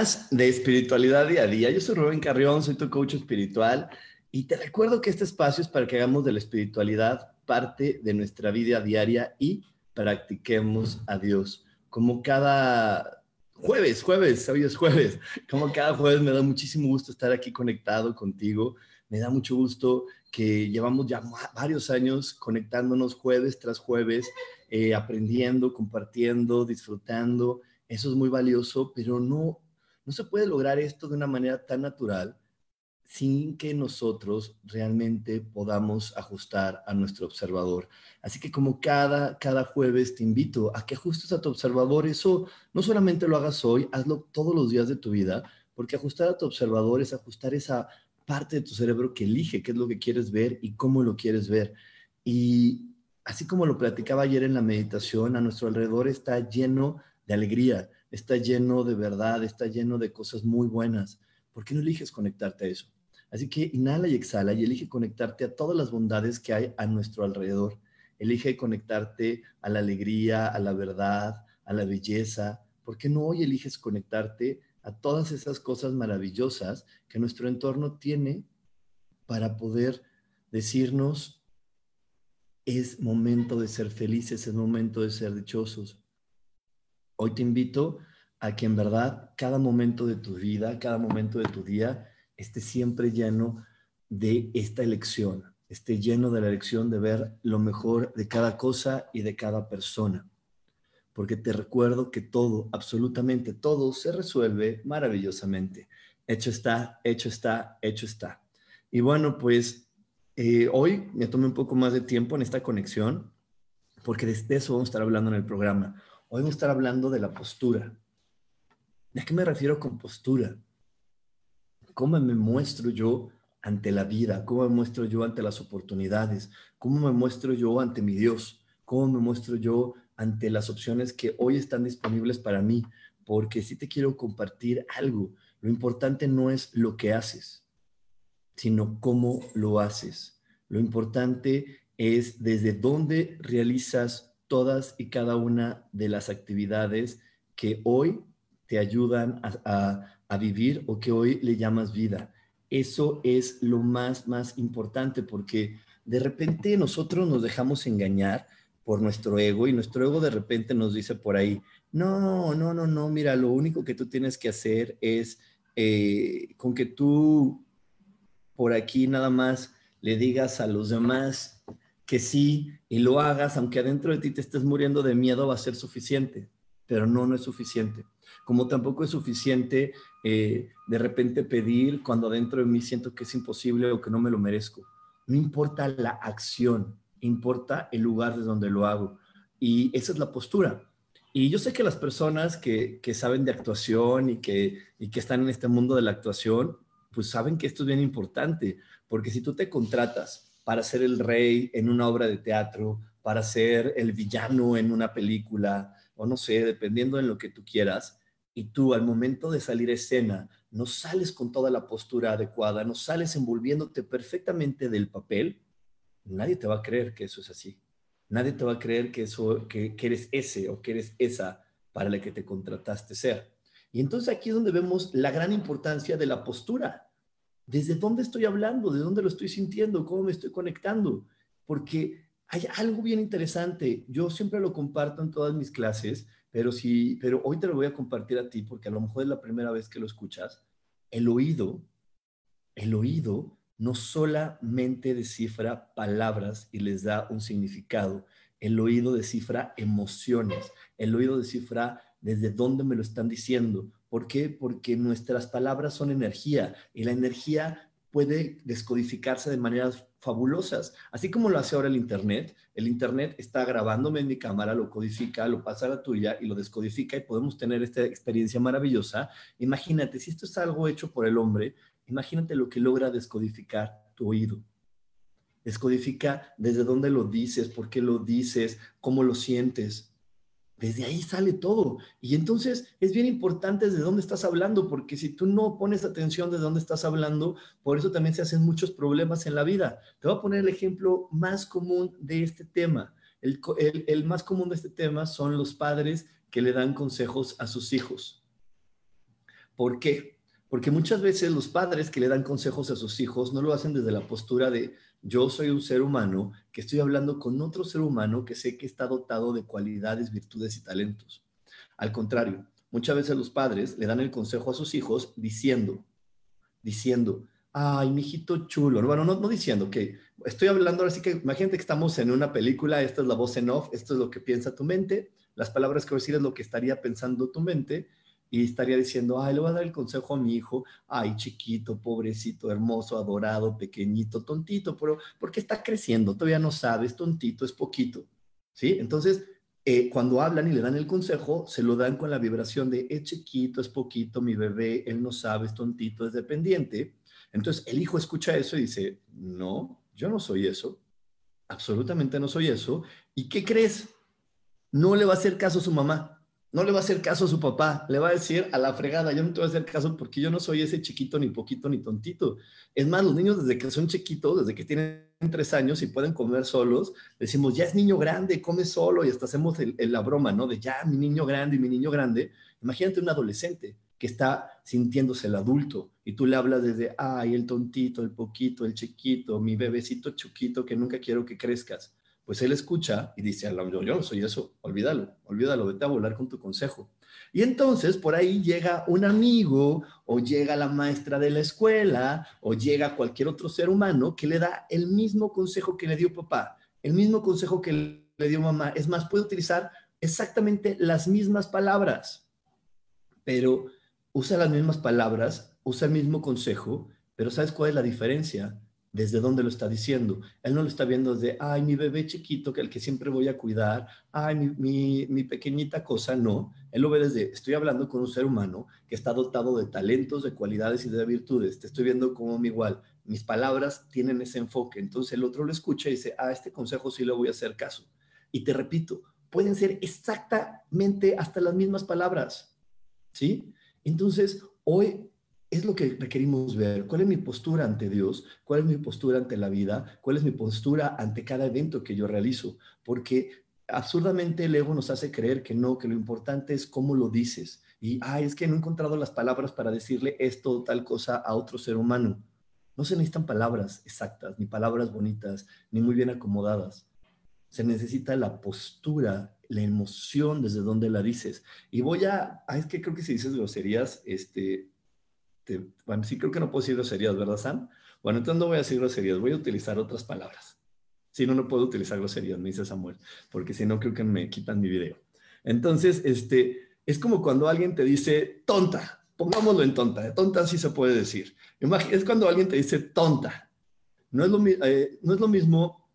Más de espiritualidad día a día. Yo soy Rubén Carrión, soy tu coach espiritual y te recuerdo que este espacio es para que hagamos de la espiritualidad parte de nuestra vida diaria y practiquemos a Dios. Como cada jueves, jueves, hoy es jueves, como cada jueves me da muchísimo gusto estar aquí conectado contigo. Me da mucho gusto que llevamos ya varios años conectándonos jueves tras jueves, eh, aprendiendo, compartiendo, disfrutando. Eso es muy valioso, pero no no se puede lograr esto de una manera tan natural sin que nosotros realmente podamos ajustar a nuestro observador. Así que como cada, cada jueves te invito a que ajustes a tu observador. Eso no solamente lo hagas hoy, hazlo todos los días de tu vida, porque ajustar a tu observador es ajustar esa parte de tu cerebro que elige qué es lo que quieres ver y cómo lo quieres ver. Y así como lo platicaba ayer en la meditación, a nuestro alrededor está lleno de alegría, está lleno de verdad, está lleno de cosas muy buenas. ¿Por qué no eliges conectarte a eso? Así que inhala y exhala y elige conectarte a todas las bondades que hay a nuestro alrededor. Elige conectarte a la alegría, a la verdad, a la belleza. ¿Por qué no hoy eliges conectarte a todas esas cosas maravillosas que nuestro entorno tiene para poder decirnos, es momento de ser felices, es momento de ser dichosos? Hoy te invito a que en verdad cada momento de tu vida, cada momento de tu día esté siempre lleno de esta elección, esté lleno de la elección de ver lo mejor de cada cosa y de cada persona. Porque te recuerdo que todo, absolutamente todo, se resuelve maravillosamente. Hecho está, hecho está, hecho está. Y bueno, pues eh, hoy me tomé un poco más de tiempo en esta conexión, porque de eso vamos a estar hablando en el programa. Hoy vamos a estar hablando de la postura. ¿A qué me refiero con postura? ¿Cómo me muestro yo ante la vida? ¿Cómo me muestro yo ante las oportunidades? ¿Cómo me muestro yo ante mi Dios? ¿Cómo me muestro yo ante las opciones que hoy están disponibles para mí? Porque si te quiero compartir algo, lo importante no es lo que haces, sino cómo lo haces. Lo importante es desde dónde realizas todas y cada una de las actividades que hoy te ayudan a, vivir o que hoy le llamas vida. Eso es lo más, más importante porque de repente nosotros nos dejamos engañar por nuestro ego y nuestro ego de repente nos dice por ahí, no, no, no, no, mira, lo único que tú tienes que hacer es eh, con que tú por aquí nada más le digas a los demás que sí y lo hagas, aunque adentro de ti te estés muriendo de miedo, va a ser suficiente, pero no, no es suficiente. Como tampoco es suficiente eh, de repente pedir cuando adentro de mí siento que es imposible o que no me lo merezco. No importa la acción, importa el lugar desde donde lo hago. Y esa es la postura. Y yo sé que las personas que, que saben de actuación y que, y que están en este mundo de la actuación, pues saben que esto es bien importante, porque si tú te contratas para ser el rey en una obra de teatro, para ser el villano en una película, o no sé, dependiendo en lo que tú quieras, y tú al momento de salir a escena no sales con toda la postura adecuada, no sales envolviéndote perfectamente del papel, nadie te va a creer que eso es así. Nadie te va a creer que, eso, que, eres ese o que eres esa para la que te contrataste ser. Y entonces aquí es donde vemos la gran importancia de la postura. ¿Desde dónde estoy hablando? ¿De dónde lo estoy sintiendo? ¿Cómo me estoy conectando? Porque hay algo bien interesante. Yo siempre lo comparto en todas mis clases, pero, sí, pero hoy te lo voy a compartir a ti porque a lo mejor es la primera vez que lo escuchas. El oído, el oído no solamente descifra palabras y les da un significado, el oído descifra emociones, el oído descifra desde dónde me lo están diciendo. ¿Por qué? Porque nuestras palabras son energía y la energía puede descodificarse de maneras fabulosas, así como lo hace ahora el Internet. El Internet está grabándome en mi cámara, lo codifica, lo pasa a la tuya y lo descodifica y podemos tener esta experiencia maravillosa. Imagínate, si esto es algo hecho por el hombre, imagínate lo que logra descodificar tu oído. Descodifica desde dónde lo dices, por qué lo dices, cómo lo sientes. Desde ahí sale todo. Y entonces es bien importante desde dónde estás hablando, porque si tú no pones atención de dónde estás hablando, por eso también se hacen muchos problemas en la vida. Te voy a poner el ejemplo más común de este tema. El, el más común de este tema son los padres que le dan consejos a sus hijos. ¿Por qué? Porque muchas veces los padres que le dan consejos a sus hijos no lo hacen desde la postura de yo soy un ser humano que estoy hablando con otro ser humano que sé que está dotado de cualidades, virtudes y talentos. Al contrario, muchas veces los padres le dan el consejo a sus hijos diciendo, diciendo, ay, mijito chulo. Bueno, no, no diciendo que estoy hablando, así que imagínate que estamos en una película, esta es la voz en off, esto es lo que piensa tu mente, las palabras que voy a decir es lo que estaría pensando tu mente y estaría diciendo, ay, le voy a dar el consejo a mi hijo, ay, chiquito, pobrecito, hermoso, adorado, pequeñito, tontito, pero porque está creciendo, todavía no sabes, tontito, es poquito, ¿sí? Entonces, eh, cuando hablan y le dan el consejo, se lo dan con la vibración de, es chiquito, es poquito, mi bebé, él no sabe, es tontito, es dependiente. Entonces, el hijo escucha eso y dice, no, yo no soy eso, absolutamente no soy eso. ¿Y qué crees? No le va a hacer caso a su mamá no le va a hacer caso a su papá, le va a decir a la fregada, yo no te voy a hacer caso porque yo no soy ese chiquito, ni poquito, ni tontito. Es más, los niños desde que son chiquitos, desde que tienen tres años y pueden comer solos, decimos, ya es niño grande, come solo y hasta hacemos la broma, ¿no? De ya, mi niño grande y mi niño grande. Imagínate un adolescente que está sintiéndose el adulto y tú le hablas desde, ay, el tontito, el poquito, el chiquito, mi bebecito chiquito que nunca quiero que crezcas pues él escucha y dice, yo no soy eso, olvídalo, olvídalo, vete a volar con tu consejo. Y entonces por ahí llega un amigo o llega la maestra de la escuela o llega cualquier otro ser humano que le da el mismo consejo que le dio papá, el mismo consejo que le dio mamá. Es más, puede utilizar exactamente las mismas palabras, pero usa las mismas palabras, usa el mismo consejo, pero ¿sabes cuál es la diferencia? Desde dónde lo está diciendo. Él no lo está viendo desde, ay, mi bebé chiquito, que el que siempre voy a cuidar, ay, mi, mi, pequeñita cosa, no. Él lo ve desde, estoy hablando con un ser humano que está dotado de talentos, de cualidades y de virtudes. Te estoy viendo como igual. Mis palabras tienen ese enfoque. Entonces el otro lo escucha y dice, ah, este consejo sí le voy a hacer caso. Y te repito, pueden ser exactamente hasta las mismas palabras. ¿Sí? Entonces, hoy es lo que requerimos ver. ¿Cuál es mi postura ante Dios? ¿Cuál es mi postura ante la vida? ¿Cuál es mi postura ante cada evento que yo realizo? Porque absurdamente el ego nos hace creer que no, que lo importante es cómo lo dices. Y, ay, es que no he encontrado las palabras para decirle esto o tal cosa a otro ser humano. No se necesitan palabras exactas, ni palabras bonitas, ni muy bien acomodadas. Se necesita la postura, la emoción desde donde la dices. Y voy a, es que creo que si dices groserías, este, este, bueno, sí creo que no puedo decir groserías, ¿verdad, Sam? Bueno, entonces no voy a decir groserías, voy a utilizar otras palabras. Si no, no puedo utilizar groserías, me dice Samuel, porque si no creo que me quitan mi video. Entonces, este, es como cuando alguien te dice tonta, pongámoslo en tonta, tonta sí se puede decir. Es cuando alguien te dice tonta. No es lo, eh, no es lo mismo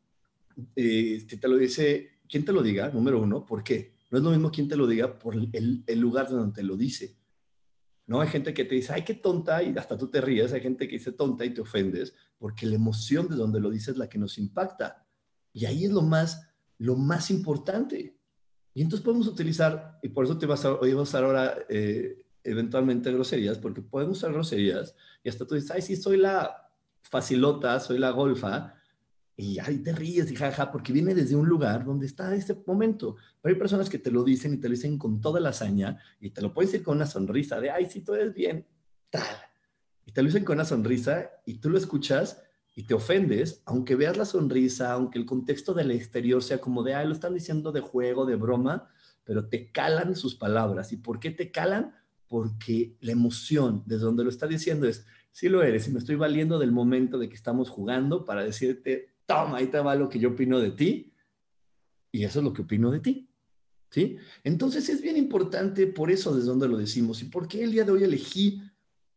eh, si te lo dice, ¿quién te lo diga? Número uno, ¿por qué? No es lo mismo quien te lo diga por el lugar donde te lo dice. ¿No? Hay gente que te dice, ay, qué tonta, y hasta tú te ríes, hay gente que dice tonta y te ofendes, porque la emoción de donde lo dices es la que nos impacta. Y ahí es lo más, lo más importante. Y entonces podemos utilizar, y por eso te vas a, hoy vas a usar ahora eh, eventualmente groserías, porque podemos usar groserías, y hasta tú dices, ay, sí, soy la facilota, soy la golfa, y ahí te ríes y jaja, porque viene desde un lugar donde está este momento. Pero hay personas que te lo dicen y te lo dicen con toda la hazaña y te lo pueden decir con una sonrisa de, ay, sí, todo es bien, tal. Y te lo dicen con una sonrisa y tú lo escuchas y te ofendes, aunque veas la sonrisa, aunque el contexto del exterior sea como de, ay, lo están diciendo de juego, de broma, pero te calan sus palabras. ¿Y por qué te calan? Porque la emoción desde donde lo está diciendo es, sí lo eres y me estoy valiendo del momento de que estamos jugando para decirte, toma, ahí te va lo que yo opino de ti y eso es lo que opino de ti. ¿Sí? Entonces es bien importante por eso desde donde lo decimos y por qué el día de hoy elegí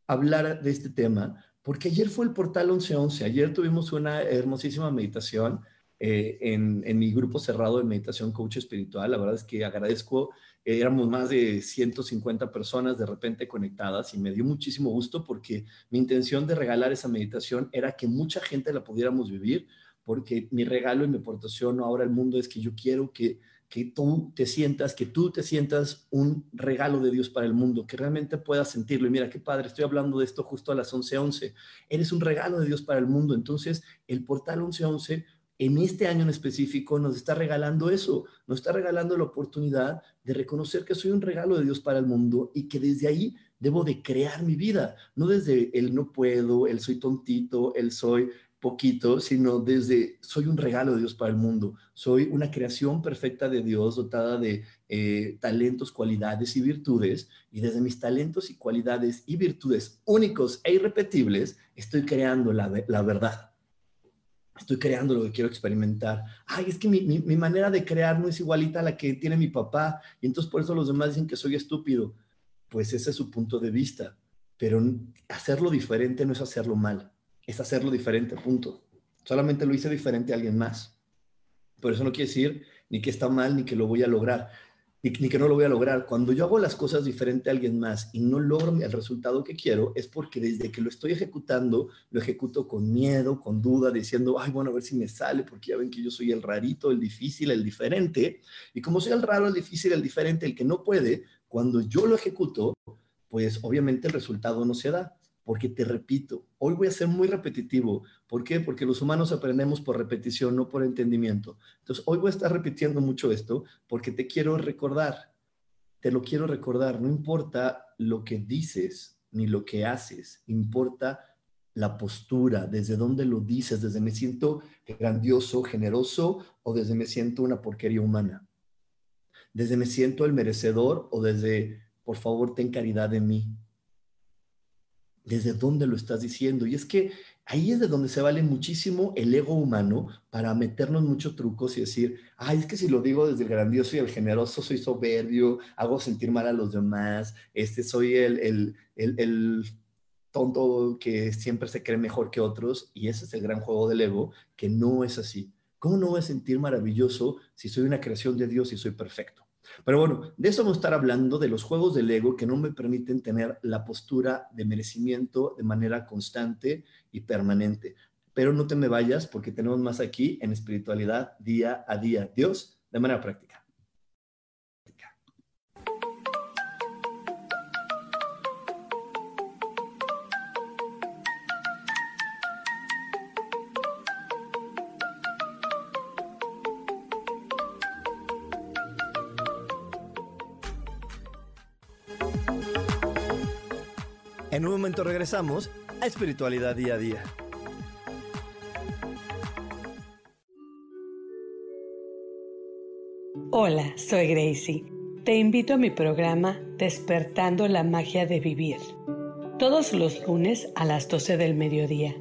hablar de este tema, porque ayer fue el portal 1111, ayer tuvimos una hermosísima meditación eh, en, en, mi grupo cerrado de meditación coach espiritual. La verdad es que agradezco, eh, éramos más de 150 personas de repente conectadas y me dio muchísimo gusto porque mi intención de regalar esa meditación era que mucha gente la pudiéramos vivir, porque mi regalo y mi aportación ahora al mundo es que yo quiero que que tú te sientas, que tú te sientas un regalo de Dios para el mundo, que realmente puedas sentirlo. Y mira, qué padre, estoy hablando de esto justo a las 11:11. 11. Eres un regalo de Dios para el mundo. Entonces, el portal 1111 en este año en específico nos está regalando eso, nos está regalando la oportunidad de reconocer que soy un regalo de Dios para el mundo y que desde ahí debo de crear mi vida, no desde el no puedo, el soy tontito, el soy poquito, sino desde soy un regalo de Dios para el mundo, soy una creación perfecta de Dios dotada de eh, talentos, cualidades y virtudes, y desde mis talentos y cualidades y virtudes únicos e irrepetibles, estoy creando la, la verdad. Estoy creando lo que quiero experimentar. Ay, es que mi, mi, mi manera de crear no es igualita a la que tiene mi papá, y entonces por eso los demás dicen que soy estúpido. Pues ese es su punto de vista, pero hacerlo diferente no es hacerlo mal es hacerlo diferente, punto. Solamente lo hice diferente a alguien más. Pero eso no quiere decir ni que está mal, ni que lo voy a lograr, ni, ni, que no lo voy a lograr. Cuando yo hago las cosas diferente a alguien más y no logro el resultado que quiero, es porque desde que lo estoy ejecutando, lo ejecuto con miedo, con duda, diciendo, ay, bueno, a ver si me sale, porque ya ven que yo soy el rarito, el difícil, el diferente. Y como soy el raro, el difícil, el diferente, el que no puede, cuando yo lo ejecuto, pues obviamente el resultado no se da porque te repito, hoy voy a ser muy repetitivo. ¿Por qué? Porque los humanos aprendemos por repetición, no por entendimiento. Entonces, hoy voy a estar repitiendo mucho esto porque te quiero recordar, te lo quiero recordar, no importa lo que dices ni lo que haces, importa la postura, desde dónde lo dices, desde me siento grandioso, generoso o desde me siento una porquería humana. Desde me siento el merecedor o desde, por favor, ten caridad de mí desde dónde lo estás diciendo. Y es que ahí es de donde se vale muchísimo el ego humano para meternos muchos trucos y decir, ay, es que si lo digo desde el grandioso y el generoso, soy soberbio, hago sentir mal a los demás, este, soy el, el, el, el tonto que siempre se cree mejor que otros. Y ese es el gran juego del ego, que no es así. ¿Cómo no voy a sentir maravilloso si soy una creación de Dios y soy perfecto? Pero bueno, de eso vamos a estar hablando, de los juegos del ego que no me permiten tener la postura de merecimiento de manera constante y permanente. Pero no te me vayas porque tenemos más aquí en espiritualidad día a día. Dios, de manera práctica. A Espiritualidad Día a Día. Hola, soy Gracie. Te invito a mi programa Despertando la Magia de Vivir. Todos los lunes a las 12 del mediodía.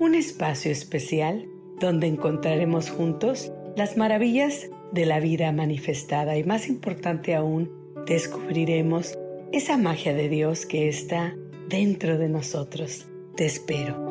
Un espacio especial donde encontraremos juntos las maravillas de la vida manifestada y más importante aún, descubriremos esa magia de Dios que está dentro de nosotros. Te espero.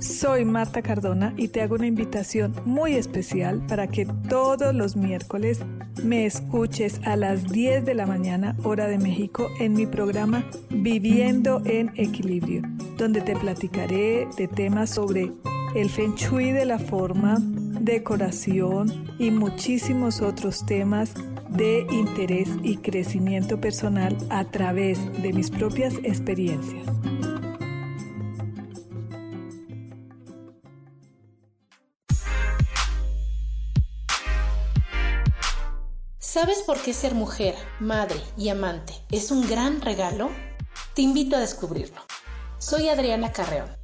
Soy Marta Cardona y te hago una invitación muy especial para que todos los miércoles me escuches a las 10 de la mañana hora de México en mi programa Viviendo en Equilibrio, donde te platicaré de temas sobre el feng shui de la forma, decoración y muchísimos otros temas de interés y crecimiento personal a través de mis propias experiencias. ¿Sabes por qué ser mujer, madre y amante es un gran regalo? Te invito a descubrirlo. Soy Adriana Carreón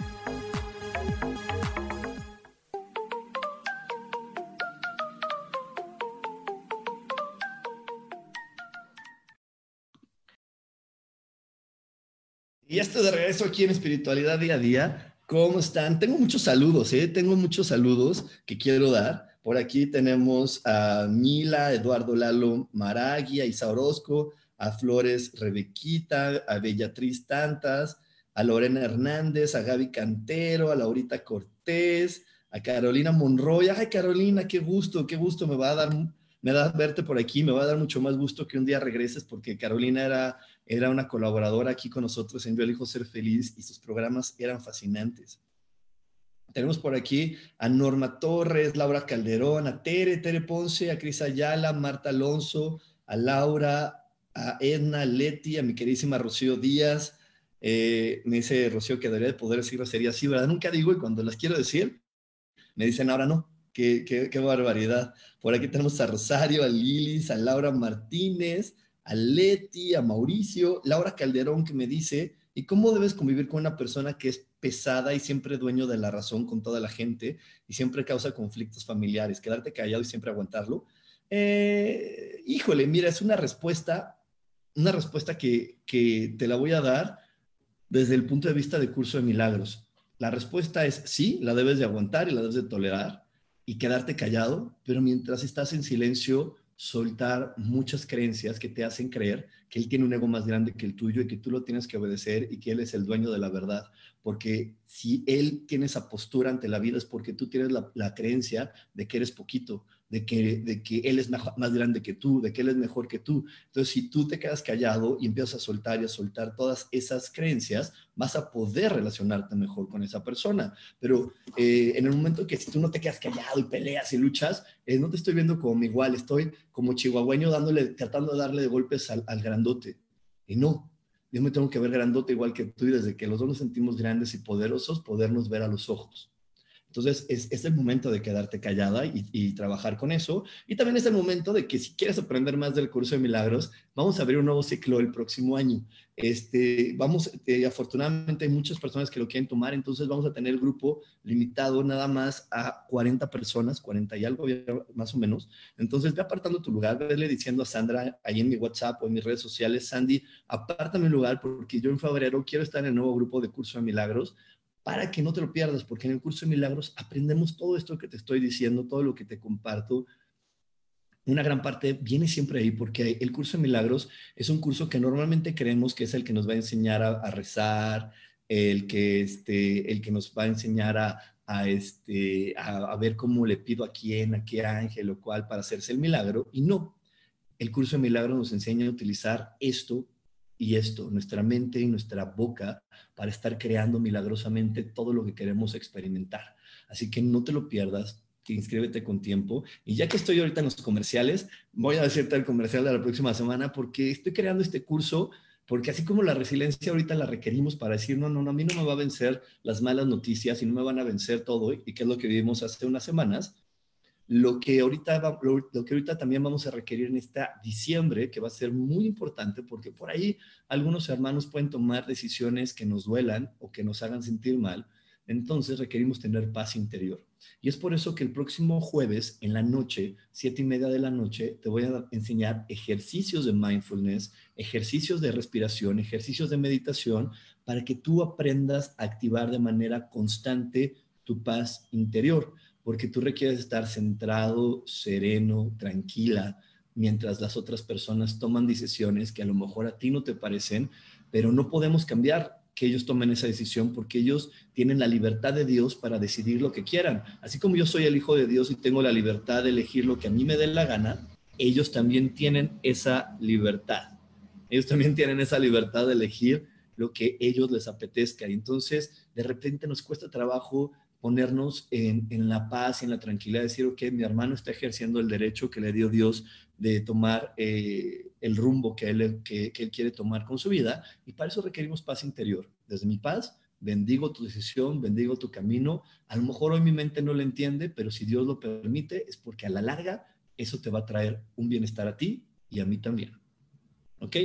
Y ya estoy de regreso aquí en Espiritualidad Día a Día. ¿Cómo están? Tengo muchos saludos, ¿eh? Tengo muchos saludos que quiero dar. Por aquí tenemos a Mila, Eduardo Lalo Maragui, a Isa Orozco, a Flores Rebequita, a Bellatriz Tantas, a Lorena Hernández, a Gaby Cantero, a Laurita Cortés, a Carolina Monroy. Ay, Carolina, qué gusto, qué gusto me va a dar, me da verte por aquí, me va a dar mucho más gusto que un día regreses porque Carolina era, era una colaboradora aquí con nosotros en Yo ser feliz y sus programas eran fascinantes. Tenemos por aquí a Norma Torres, Laura Calderón, a Tere, Tere Ponce, a Cris Ayala, Marta Alonso, a Laura, a Edna, Leti, a mi queridísima Rocío Díaz. Eh, me dice Rocío que debería de poder decirlo, sería así, ¿verdad? Nunca digo y cuando las quiero decir, me dicen ahora no. Qué, barbaridad. Por aquí tenemos a Rosario, a Lilis, a Laura Martínez, a Leti, a Mauricio, Laura Calderón que me dice, ¿y cómo debes convivir con una persona que es pesada y siempre dueño de la razón con toda la gente y siempre causa conflictos familiares? Quedarte callado y siempre aguantarlo. Eh, híjole, mira, es una respuesta una respuesta que, te la voy a dar desde el punto de vista de curso de milagros. La respuesta es sí, la debes de aguantar y la debes de tolerar y quedarte callado, pero mientras estás en silencio, soltar muchas creencias que te hacen creer que él tiene un ego más grande que el tuyo y que tú lo tienes que obedecer y que él es el dueño de la verdad. Porque si él tiene esa postura ante la vida es porque tú tienes la, la creencia de que eres poquito, de que, de que él es más grande que tú, de que él es mejor que tú. Entonces, si tú te quedas callado y empiezas a soltar y a soltar todas esas creencias, vas a poder relacionarte mejor con esa persona. Pero eh, en el momento que si tú no te quedas callado y peleas y luchas, eh, no te estoy viendo como igual, estoy como chihuahueño dándole, tratando de darle de golpes al, al grandote. Y no, yo me tengo que ver grandote igual que tú y desde que los dos nos sentimos grandes y poderosos, podernos ver a los ojos. Entonces, es, el momento de quedarte callada y, trabajar con eso. Y también es el momento de que si quieres aprender más del curso de milagros, vamos a abrir un nuevo ciclo el próximo año. Este, vamos, eh, afortunadamente hay muchas personas que lo quieren tomar, entonces vamos a tener el grupo limitado nada más a 40 personas, 40 y algo más o menos. Entonces, ve apartando tu lugar, vele diciendo a Sandra ahí en mi WhatsApp o en mis redes sociales, Sandy, apártame un lugar porque yo en febrero quiero estar en el nuevo grupo de curso de milagros para que no te lo pierdas, porque en el curso de milagros aprendemos todo esto que te estoy diciendo, todo lo que te comparto. Una gran parte viene siempre ahí porque el curso de milagros es un curso que normalmente creemos que es el que nos va a enseñar a, rezar, el que, este, el que nos va a enseñar a, este, a, ver cómo le pido a quién, a qué ángel o cuál para hacerse el milagro. Y no, el curso de milagros nos enseña a utilizar esto y esto, nuestra mente y nuestra boca, para estar creando milagrosamente todo lo que queremos experimentar. Así que no te lo pierdas, que inscríbete con tiempo. Y ya que estoy ahorita en los comerciales, voy a decirte el comercial de la próxima semana porque estoy creando este curso porque así como la resiliencia ahorita la requerimos para decir, no, no, no, a mí no me va a vencer las malas noticias y no me van a vencer todo, y que es lo que vivimos hace unas semanas, lo que, ahorita, lo, que ahorita también vamos a requerir en esta diciembre, que va a ser muy importante porque por ahí algunos hermanos pueden tomar decisiones que nos duelan o que nos hagan sentir mal, entonces requerimos tener paz interior. Y es por eso que el próximo jueves en la noche, siete y media de la noche, te voy a enseñar ejercicios de mindfulness, ejercicios de respiración, ejercicios de meditación, para que tú aprendas a activar de manera constante tu paz interior porque tú requieres estar centrado, sereno, tranquila, mientras las otras personas toman decisiones que a lo mejor a ti no te parecen, pero no podemos cambiar que ellos tomen esa decisión porque ellos tienen la libertad de Dios para decidir lo que quieran. Así como yo soy el hijo de Dios y tengo la libertad de elegir lo que a mí me dé la gana, ellos también tienen esa libertad. Ellos también tienen esa libertad de elegir lo que ellos les apetezca. Y entonces, de repente nos cuesta trabajo ponernos en, la paz y en la tranquilidad, decir, ok, mi hermano está ejerciendo el derecho que le dio Dios de tomar eh, el rumbo que él, que, él quiere tomar con su vida, y para eso requerimos paz interior. Desde mi paz, bendigo tu decisión, bendigo tu camino. A lo mejor hoy mi mente no lo entiende, pero si Dios lo permite, es porque a la larga eso te va a traer un bienestar a ti y a mí también. ¿Ok?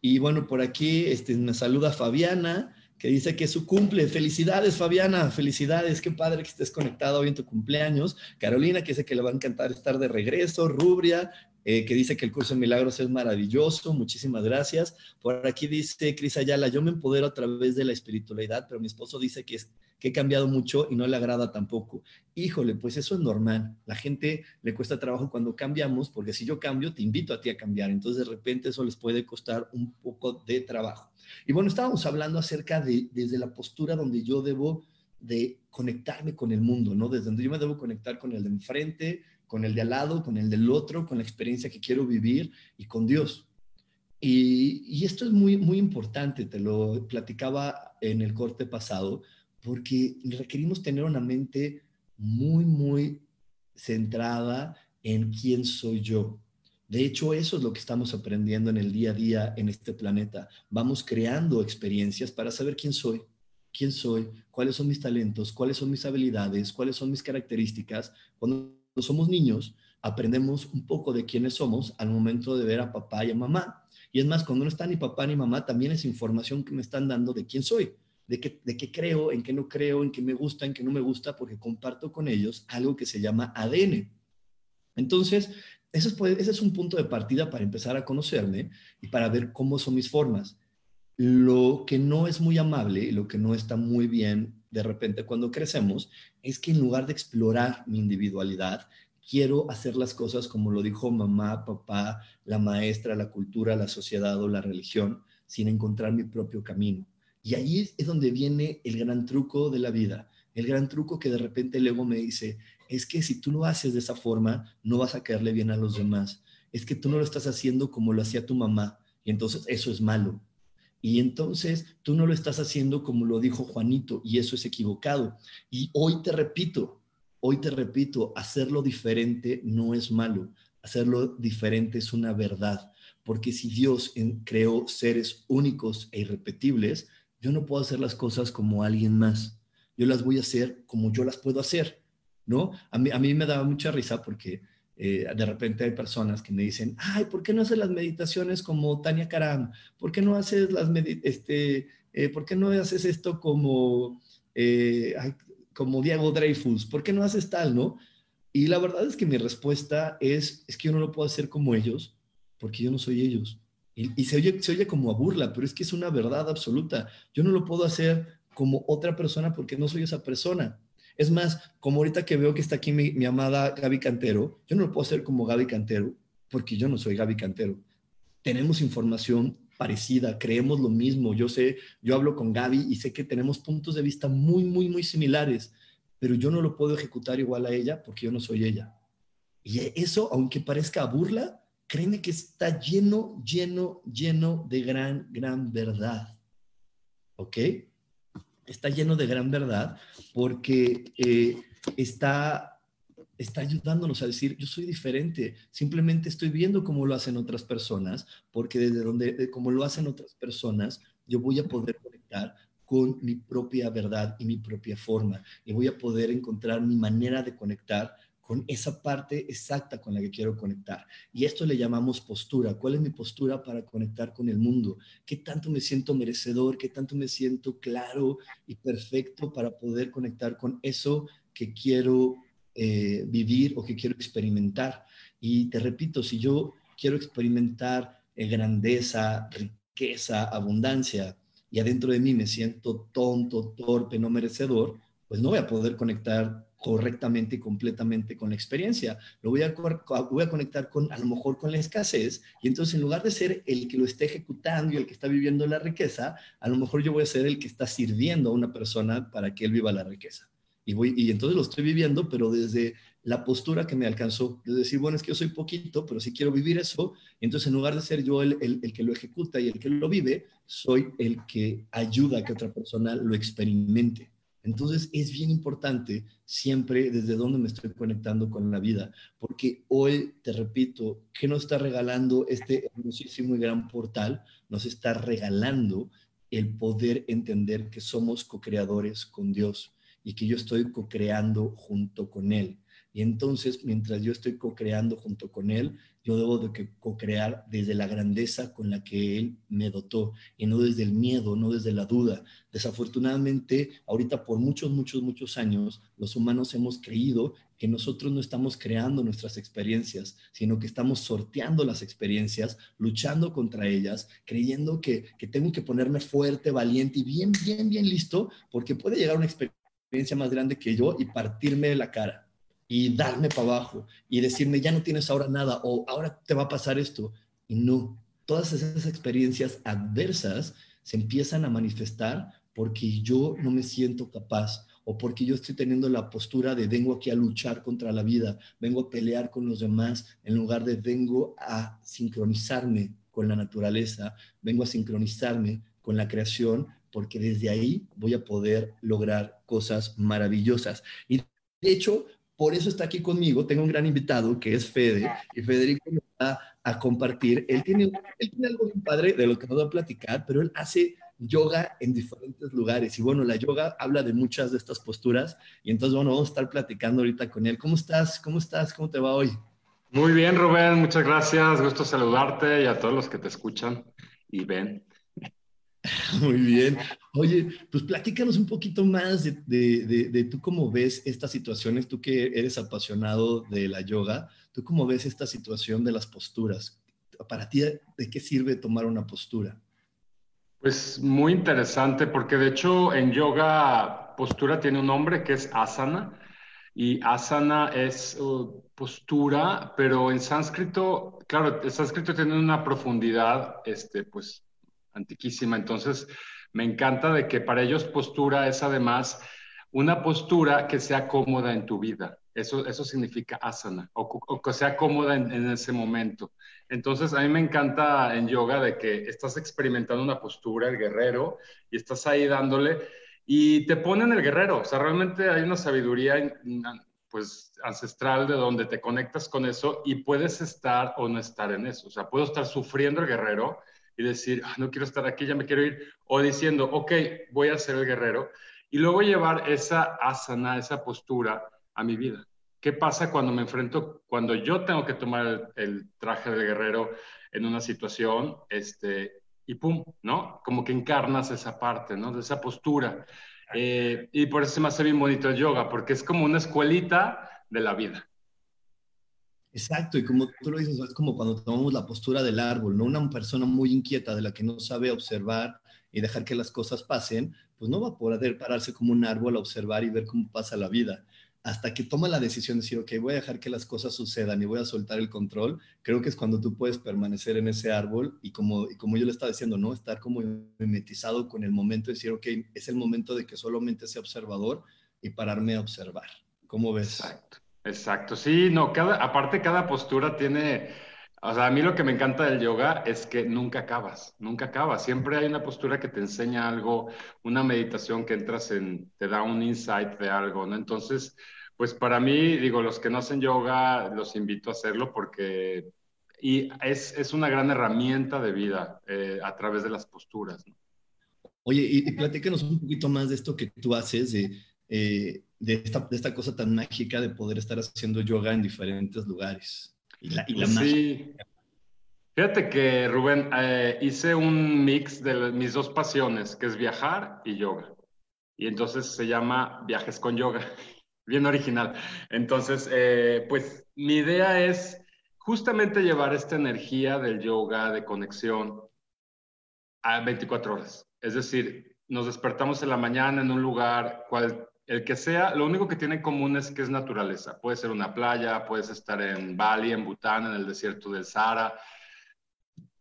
Y bueno, por aquí este, me saluda Fabiana, que dice que es su cumple. Felicidades, Fabiana, felicidades, qué padre que estés conectado hoy en tu cumpleaños. Carolina, que dice que le va a encantar estar de regreso. Rubria, eh, que dice que el curso de milagros es maravilloso. Muchísimas gracias. Por aquí dice Cris Ayala, yo me empodero a través de la espiritualidad, pero mi esposo dice que, es, he cambiado mucho y no le agrada tampoco. Híjole, pues eso es normal. La gente le cuesta trabajo cuando cambiamos, porque si yo cambio, te invito a ti a cambiar. Entonces, de repente, eso les puede costar un poco de trabajo. Y bueno, estábamos hablando acerca de desde la postura donde yo debo de conectarme con el mundo, ¿no? Desde donde yo me debo conectar con el de enfrente, con el de al lado, con el del otro, con la experiencia que quiero vivir y con Dios. Y, esto es muy, muy importante, te lo platicaba en el corte pasado, porque requerimos tener una mente muy, muy centrada en quién soy yo. De hecho, eso es lo que estamos aprendiendo en el día a día en este planeta. Vamos creando experiencias para saber quién soy, quién soy, cuáles son mis talentos, cuáles son mis habilidades, cuáles son mis características. Cuando somos niños, aprendemos un poco de quiénes somos al momento de ver a papá y a mamá. Y es más, cuando no está ni papá ni mamá, también es información que me están dando de quién soy, de qué, de qué creo, en qué no creo, en qué me gusta, en qué no me gusta, porque comparto con ellos algo que se llama ADN. Entonces, ese es, ese es un punto de partida para empezar a conocerme y para ver cómo son mis formas. Lo que no es muy amable y lo que no está muy bien de repente cuando crecemos es que en lugar de explorar mi individualidad, quiero hacer las cosas como lo dijo mamá, papá, la maestra, la cultura, la sociedad o la religión, sin encontrar mi propio camino. Y ahí es donde viene el gran truco de la vida, el gran truco que de repente el ego me dice, es que si tú lo haces de esa forma, no vas a caerle bien a los demás. Es que tú no lo estás haciendo como lo hacía tu mamá, y entonces eso es malo. Y entonces tú no lo estás haciendo como lo dijo Juanito y eso es equivocado. Y hoy te repito, hoy te repito, hacerlo diferente no es malo, hacerlo diferente es una verdad, porque si Dios creó seres únicos e irrepetibles, yo no puedo hacer las cosas como alguien más, yo las voy a hacer como yo las puedo hacer, ¿no? A mí, a mí me daba mucha risa porque eh, de repente hay personas que me dicen, ay, ¿por qué no haces las meditaciones como Tania Karam? ¿Por qué no haces las este, eh, ¿por qué no haces esto como, eh, como Diego Dreyfus? ¿Por qué no haces tal, no? Y la verdad es que mi respuesta es, es que yo no lo puedo hacer como ellos, porque yo no soy ellos. Y, y se, oye, se oye como a burla, pero es que es una verdad absoluta. Yo no lo puedo hacer como otra persona porque no soy esa persona. Es más, como ahorita que veo que está aquí mi, amada Gaby Cantero, yo no lo puedo hacer como Gaby Cantero porque yo no soy Gaby Cantero. Tenemos información parecida, creemos lo mismo. Yo sé, yo hablo con Gaby y sé que tenemos puntos de vista muy, muy, muy similares, pero yo no lo puedo ejecutar igual a ella porque yo no soy ella. Y eso, aunque parezca burla, créeme que está lleno, lleno, lleno de gran, gran verdad. ¿Ok? está lleno de gran verdad porque eh, está, está ayudándonos a decir, yo soy diferente, simplemente estoy viendo cómo lo hacen otras personas, porque desde donde, como lo hacen otras personas, yo voy a poder conectar con mi propia verdad y mi propia forma, y voy a poder encontrar mi manera de conectar con esa parte exacta con la que quiero conectar. Y esto le llamamos postura. ¿Cuál es mi postura para conectar con el mundo? ¿Qué tanto me siento merecedor? ¿Qué tanto me siento claro y perfecto para poder conectar con eso que quiero eh, vivir o que quiero experimentar? Y te repito, si yo quiero experimentar eh, grandeza, riqueza, abundancia, y adentro de mí me siento tonto, torpe, no merecedor, pues no voy a poder conectar correctamente y completamente con la experiencia. Lo voy a, voy a conectar con, a lo mejor con la escasez, y entonces en lugar de ser el que lo esté ejecutando y el que está viviendo la riqueza, a lo mejor yo voy a ser el que está sirviendo a una persona para que él viva la riqueza. Y, voy, y entonces lo estoy viviendo, pero desde la postura que me alcanzó, de decir, bueno, es que yo soy poquito, pero si quiero vivir eso, entonces en lugar de ser yo el, el, el que lo ejecuta y el que lo vive, soy el que ayuda a que otra persona lo experimente. Entonces es bien importante siempre desde dónde me estoy conectando con la vida, porque hoy, te repito, ¿qué nos está regalando este hermosísimo y gran portal? Nos está regalando el poder entender que somos co-creadores con Dios y que yo estoy co-creando junto con Él. Y entonces, mientras yo estoy co-creando junto con él, yo debo de co-crear desde la grandeza con la que él me dotó y no desde el miedo, no desde la duda. Desafortunadamente, ahorita por muchos, muchos, muchos años, los humanos hemos creído que nosotros no estamos creando nuestras experiencias, sino que estamos sorteando las experiencias, luchando contra ellas, creyendo que, que tengo que ponerme fuerte, valiente y bien, bien, bien listo, porque puede llegar una experiencia más grande que yo y partirme la cara y darme para abajo y decirme, ya no tienes ahora nada o ahora te va a pasar esto. Y no, todas esas experiencias adversas se empiezan a manifestar porque yo no me siento capaz o porque yo estoy teniendo la postura de vengo aquí a luchar contra la vida, vengo a pelear con los demás, en lugar de vengo a sincronizarme con la naturaleza, vengo a sincronizarme con la creación, porque desde ahí voy a poder lograr cosas maravillosas. Y de hecho, por eso está aquí conmigo. Tengo un gran invitado que es Fede y Federico me va a compartir. Él tiene, él tiene algo muy padre de lo que nos va a platicar, pero él hace yoga en diferentes lugares. Y bueno, la yoga habla de muchas de estas posturas. Y entonces, bueno, vamos a estar platicando ahorita con él. ¿Cómo estás? ¿Cómo estás? ¿Cómo te va hoy? Muy bien, Rubén. Muchas gracias. Gusto saludarte y a todos los que te escuchan y ven. Muy bien. Oye, pues platícanos un poquito más de, de, de, tú cómo ves estas situaciones, tú que eres apasionado de la yoga, tú cómo ves esta situación de las posturas. Para ti, ¿de qué sirve tomar una postura? Pues muy interesante, porque de hecho en yoga postura tiene un nombre que es asana, y asana es uh, postura, pero en sánscrito, claro, el sánscrito tiene una profundidad, este, pues antiquísima. Entonces, me encanta de que para ellos postura es además una postura que sea cómoda en tu vida. Eso, eso significa asana, o, que sea cómoda en, ese momento. Entonces, a mí me encanta en yoga de que estás experimentando una postura, el guerrero, y estás ahí dándole, y te ponen el guerrero. O sea, realmente hay una sabiduría pues ancestral de donde te conectas con eso y puedes estar o no estar en eso. O sea, puedo estar sufriendo el guerrero, y decir, ah, no quiero estar aquí, ya me quiero ir, o diciendo, ok, voy a ser el guerrero, y luego llevar esa asana, esa postura a mi vida. ¿Qué pasa cuando me enfrento, cuando yo tengo que tomar el, traje del guerrero en una situación, este, y pum, ¿no? Como que encarnas esa parte, ¿no? De esa postura. Eh, y por eso se me hace bien bonito el yoga, porque es como una escuelita de la vida. Exacto, y como tú lo dices, es como cuando tomamos la postura del árbol, ¿no? Una persona muy inquieta de la que no sabe observar y dejar que las cosas pasen, pues no va a poder pararse como un árbol a observar y ver cómo pasa la vida. Hasta que toma la decisión de decir, ok, voy a dejar que las cosas sucedan y voy a soltar el control, creo que es cuando tú puedes permanecer en ese árbol y como, y como yo le estaba diciendo, ¿no? Estar como mimetizado con el momento, decir, ok, es el momento de que solamente sea observador y pararme a observar. ¿Cómo ves? Exacto. Exacto, sí, no, cada, aparte cada postura tiene, o sea, a mí lo que me encanta del yoga es que nunca acabas, nunca acabas, siempre hay una postura que te enseña algo, una meditación que entras en, te da un insight de algo, ¿no? Entonces, pues para mí, digo, los que no hacen yoga, los invito a hacerlo porque, y es, es una gran herramienta de vida eh, a través de las posturas, ¿no? Oye, y, platícanos un poquito más de esto que tú haces, de eh, de, esta, esta, cosa tan mágica de poder estar haciendo yoga en diferentes lugares. Y la, y sí. Fíjate que, Rubén, eh, hice un mix de mis dos pasiones, que es viajar y yoga. Y entonces se llama Viajes con Yoga. Bien original. Entonces, eh, pues mi idea es justamente llevar esta energía del yoga, de conexión, a 24 horas. Es decir, nos despertamos en la mañana en un lugar, cual, el que sea, lo único que tiene en común es que es naturaleza. Puede ser una playa, puedes estar en Bali, en Bután, en el desierto del Sahara.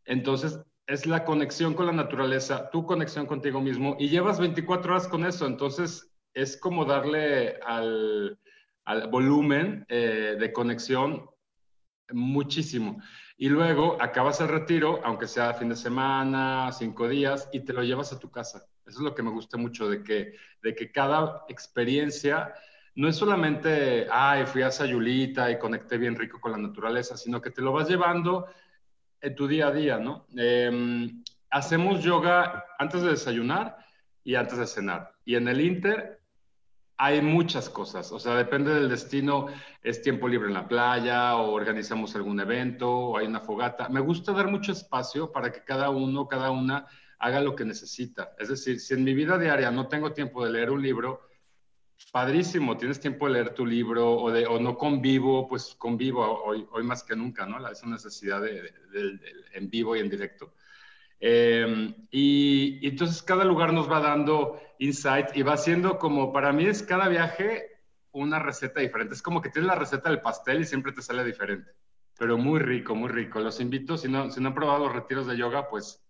Entonces, es la conexión con la naturaleza, tu conexión contigo mismo, y llevas 24 horas con eso. Entonces, es como darle al, volumen eh, de conexión muchísimo. Y luego acabas el retiro, aunque sea fin de semana, cinco días, y te lo llevas a tu casa. Eso es lo que me gusta mucho, de que, de que cada experiencia no es solamente, ay, fui a Sayulita y conecté bien rico con la naturaleza, sino que te lo vas llevando en tu día a día, ¿no? Em, hacemos yoga antes de desayunar y antes de cenar. Y en el Inter hay muchas cosas, o sea, depende del destino, es tiempo libre en la playa o organizamos algún evento o hay una fogata. Me gusta dar mucho espacio para que cada uno, cada una haga lo que necesita. Es decir, si en mi vida diaria no tengo tiempo de leer un libro, padrísimo, tienes tiempo de leer tu libro o, de, o no convivo, pues convivo hoy, hoy más que nunca, ¿no? Esa necesidad de, en vivo y en directo. Em, y, entonces cada lugar nos va dando insight y va siendo como, para mí es cada viaje una receta diferente. Es como que tienes la receta del pastel y siempre te sale diferente. Pero muy rico, muy rico. Los invito, si no, si no han probado los retiros de yoga, pues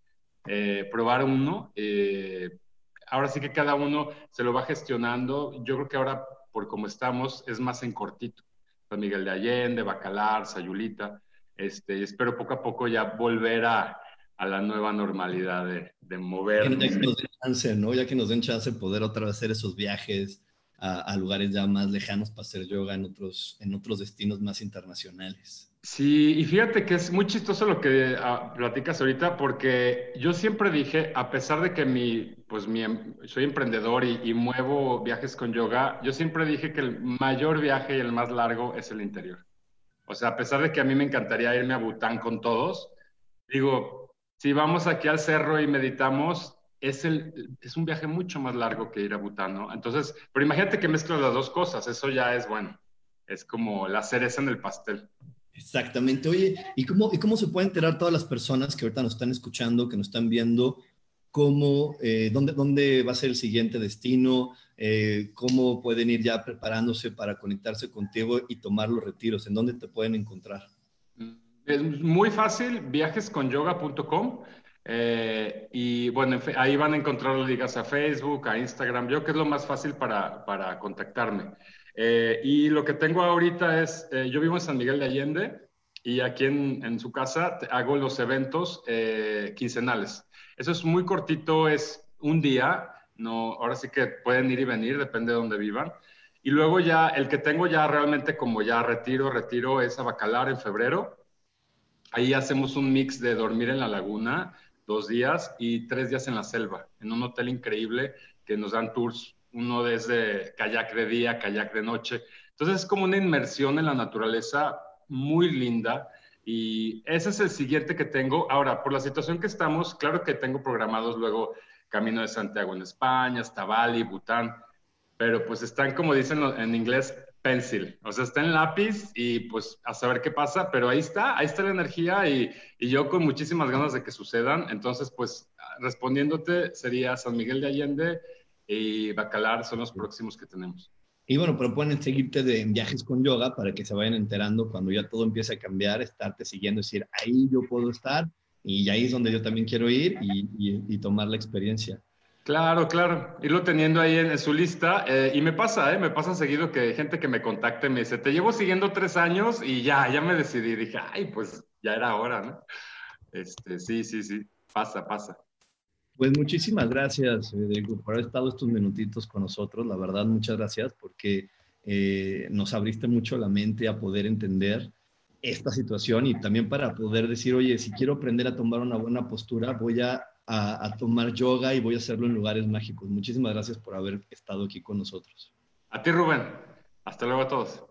eh, probar uno. Eh, ahora sí que cada uno se lo va gestionando. Yo creo que ahora, por como estamos, es más en cortito. San Miguel de Allende, Bacalar, Sayulita. Este, espero poco a poco ya volver a, a la nueva normalidad de, de movernos. Ya que nos den chance, ¿no? Ya que nos den chance de poder otra vez hacer esos viajes a, a, lugares ya más lejanos para hacer yoga en otros, en otros destinos más internacionales. Sí, y fíjate que es muy chistoso lo que uh, platicas ahorita, porque yo siempre dije, a pesar de que mi, pues mi, em, soy emprendedor y, y, muevo viajes con yoga, yo siempre dije que el mayor viaje y el más largo es el interior. O sea, a pesar de que a mí me encantaría irme a Bután con todos, digo, si vamos aquí al cerro y meditamos, es, el, es un viaje mucho más largo que ir a Bután, ¿no? Entonces, pero imagínate que mezclas las dos cosas, eso ya es bueno, es como la cereza en el pastel. Exactamente. Oye, ¿y cómo, ¿y cómo se pueden enterar todas las personas que ahorita nos están escuchando, que nos están viendo, cómo, eh, dónde, dónde va a ser el siguiente destino, eh, cómo pueden ir ya preparándose para conectarse contigo y tomar los retiros, en dónde te pueden encontrar? Es muy fácil, viajesconyoga.com. Eh, y bueno, ahí van a encontrar ligas a Facebook, a Instagram, yo que es lo más fácil para, para contactarme. Eh, y lo que tengo ahorita es, eh, yo vivo en San Miguel de Allende y aquí en, en su casa hago los eventos eh, quincenales. Eso es muy cortito, es un día, no, ahora sí que pueden ir y venir, depende de dónde vivan. Y luego ya, el que tengo ya realmente como ya retiro, retiro es a Bacalar en febrero Ahí hacemos un mix de dormir en la laguna dos días y tres días en la selva, en un hotel increíble que nos dan tours, uno desde kayak de día, kayak de noche. Entonces es como una inmersión en la naturaleza muy linda y ese es el siguiente que tengo. Ahora, por la situación que estamos, claro que tengo programados luego Camino de Santiago en España, hasta Bali, Bután, pero pues están como dicen en inglés pencil, o sea, está en lápiz y pues a saber qué pasa, pero ahí está, ahí está la energía y, y, yo con muchísimas ganas de que sucedan. Entonces, pues respondiéndote, sería San Miguel de Allende y Bacalar son los próximos que tenemos. Y bueno, pero pueden seguirte de, viajes con yoga para que se vayan enterando cuando ya todo empiece a cambiar, estarte siguiendo, decir, ahí yo puedo estar y ahí es donde yo también quiero ir y, y, y tomar la experiencia. Claro, claro. Irlo teniendo ahí en, su lista. Eh, y me pasa, ¿eh? Me pasa seguido que gente que me contacte me dice, te llevo siguiendo tres años y ya, ya me decidí. Dije, ay, pues ya era hora, ¿no? Este, sí, sí, sí. Pasa, pasa. Pues muchísimas gracias, Federico, por haber estado estos minutitos con nosotros. La verdad, muchas gracias porque eh, nos abriste mucho la mente a poder entender esta situación y también para poder decir, oye, si quiero aprender a tomar una buena postura, voy a a, a, tomar yoga y voy a hacerlo en lugares mágicos. Muchísimas gracias por haber estado aquí con nosotros. A ti, Rubén. Hasta luego a todos.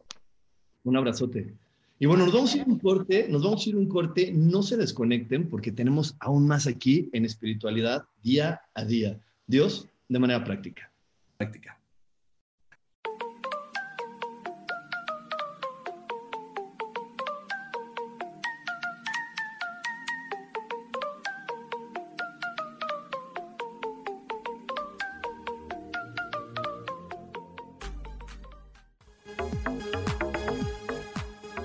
Un abrazote. Y bueno, nos vamos a ir un corte, nos vamos a ir un corte, no se desconecten porque tenemos aún más aquí en espiritualidad día a día. Dios de manera práctica. Práctica.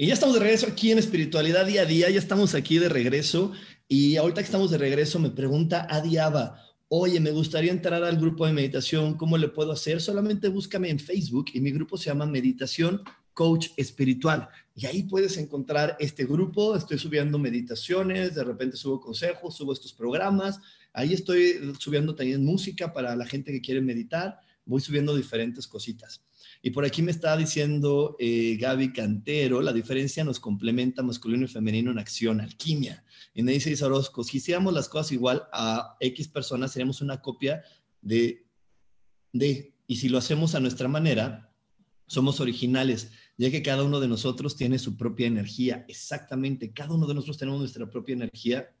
Y ya estamos de regreso aquí en Espiritualidad Día a Día, ya estamos aquí de regreso y ahorita que estamos de regreso me pregunta Adiaba, oye, me gustaría entrar al grupo de meditación, ¿cómo le puedo hacer? Solamente búscame en Facebook y mi grupo se llama Meditación Coach Espiritual y ahí puedes encontrar este grupo, estoy subiendo meditaciones, de repente subo consejos, subo estos programas, ahí estoy subiendo también música para la gente que quiere meditar, voy subiendo diferentes cositas. Y por aquí me está diciendo eh, Gaby Cantero, la diferencia nos complementa masculino y femenino en acción, alquimia. Y me dice Orozco, si hiciéramos las cosas igual a X personas, seríamos una copia de, de, y si lo hacemos a nuestra manera, somos originales, ya que cada uno de nosotros tiene su propia energía. Exactamente, cada uno de nosotros tenemos nuestra propia energía.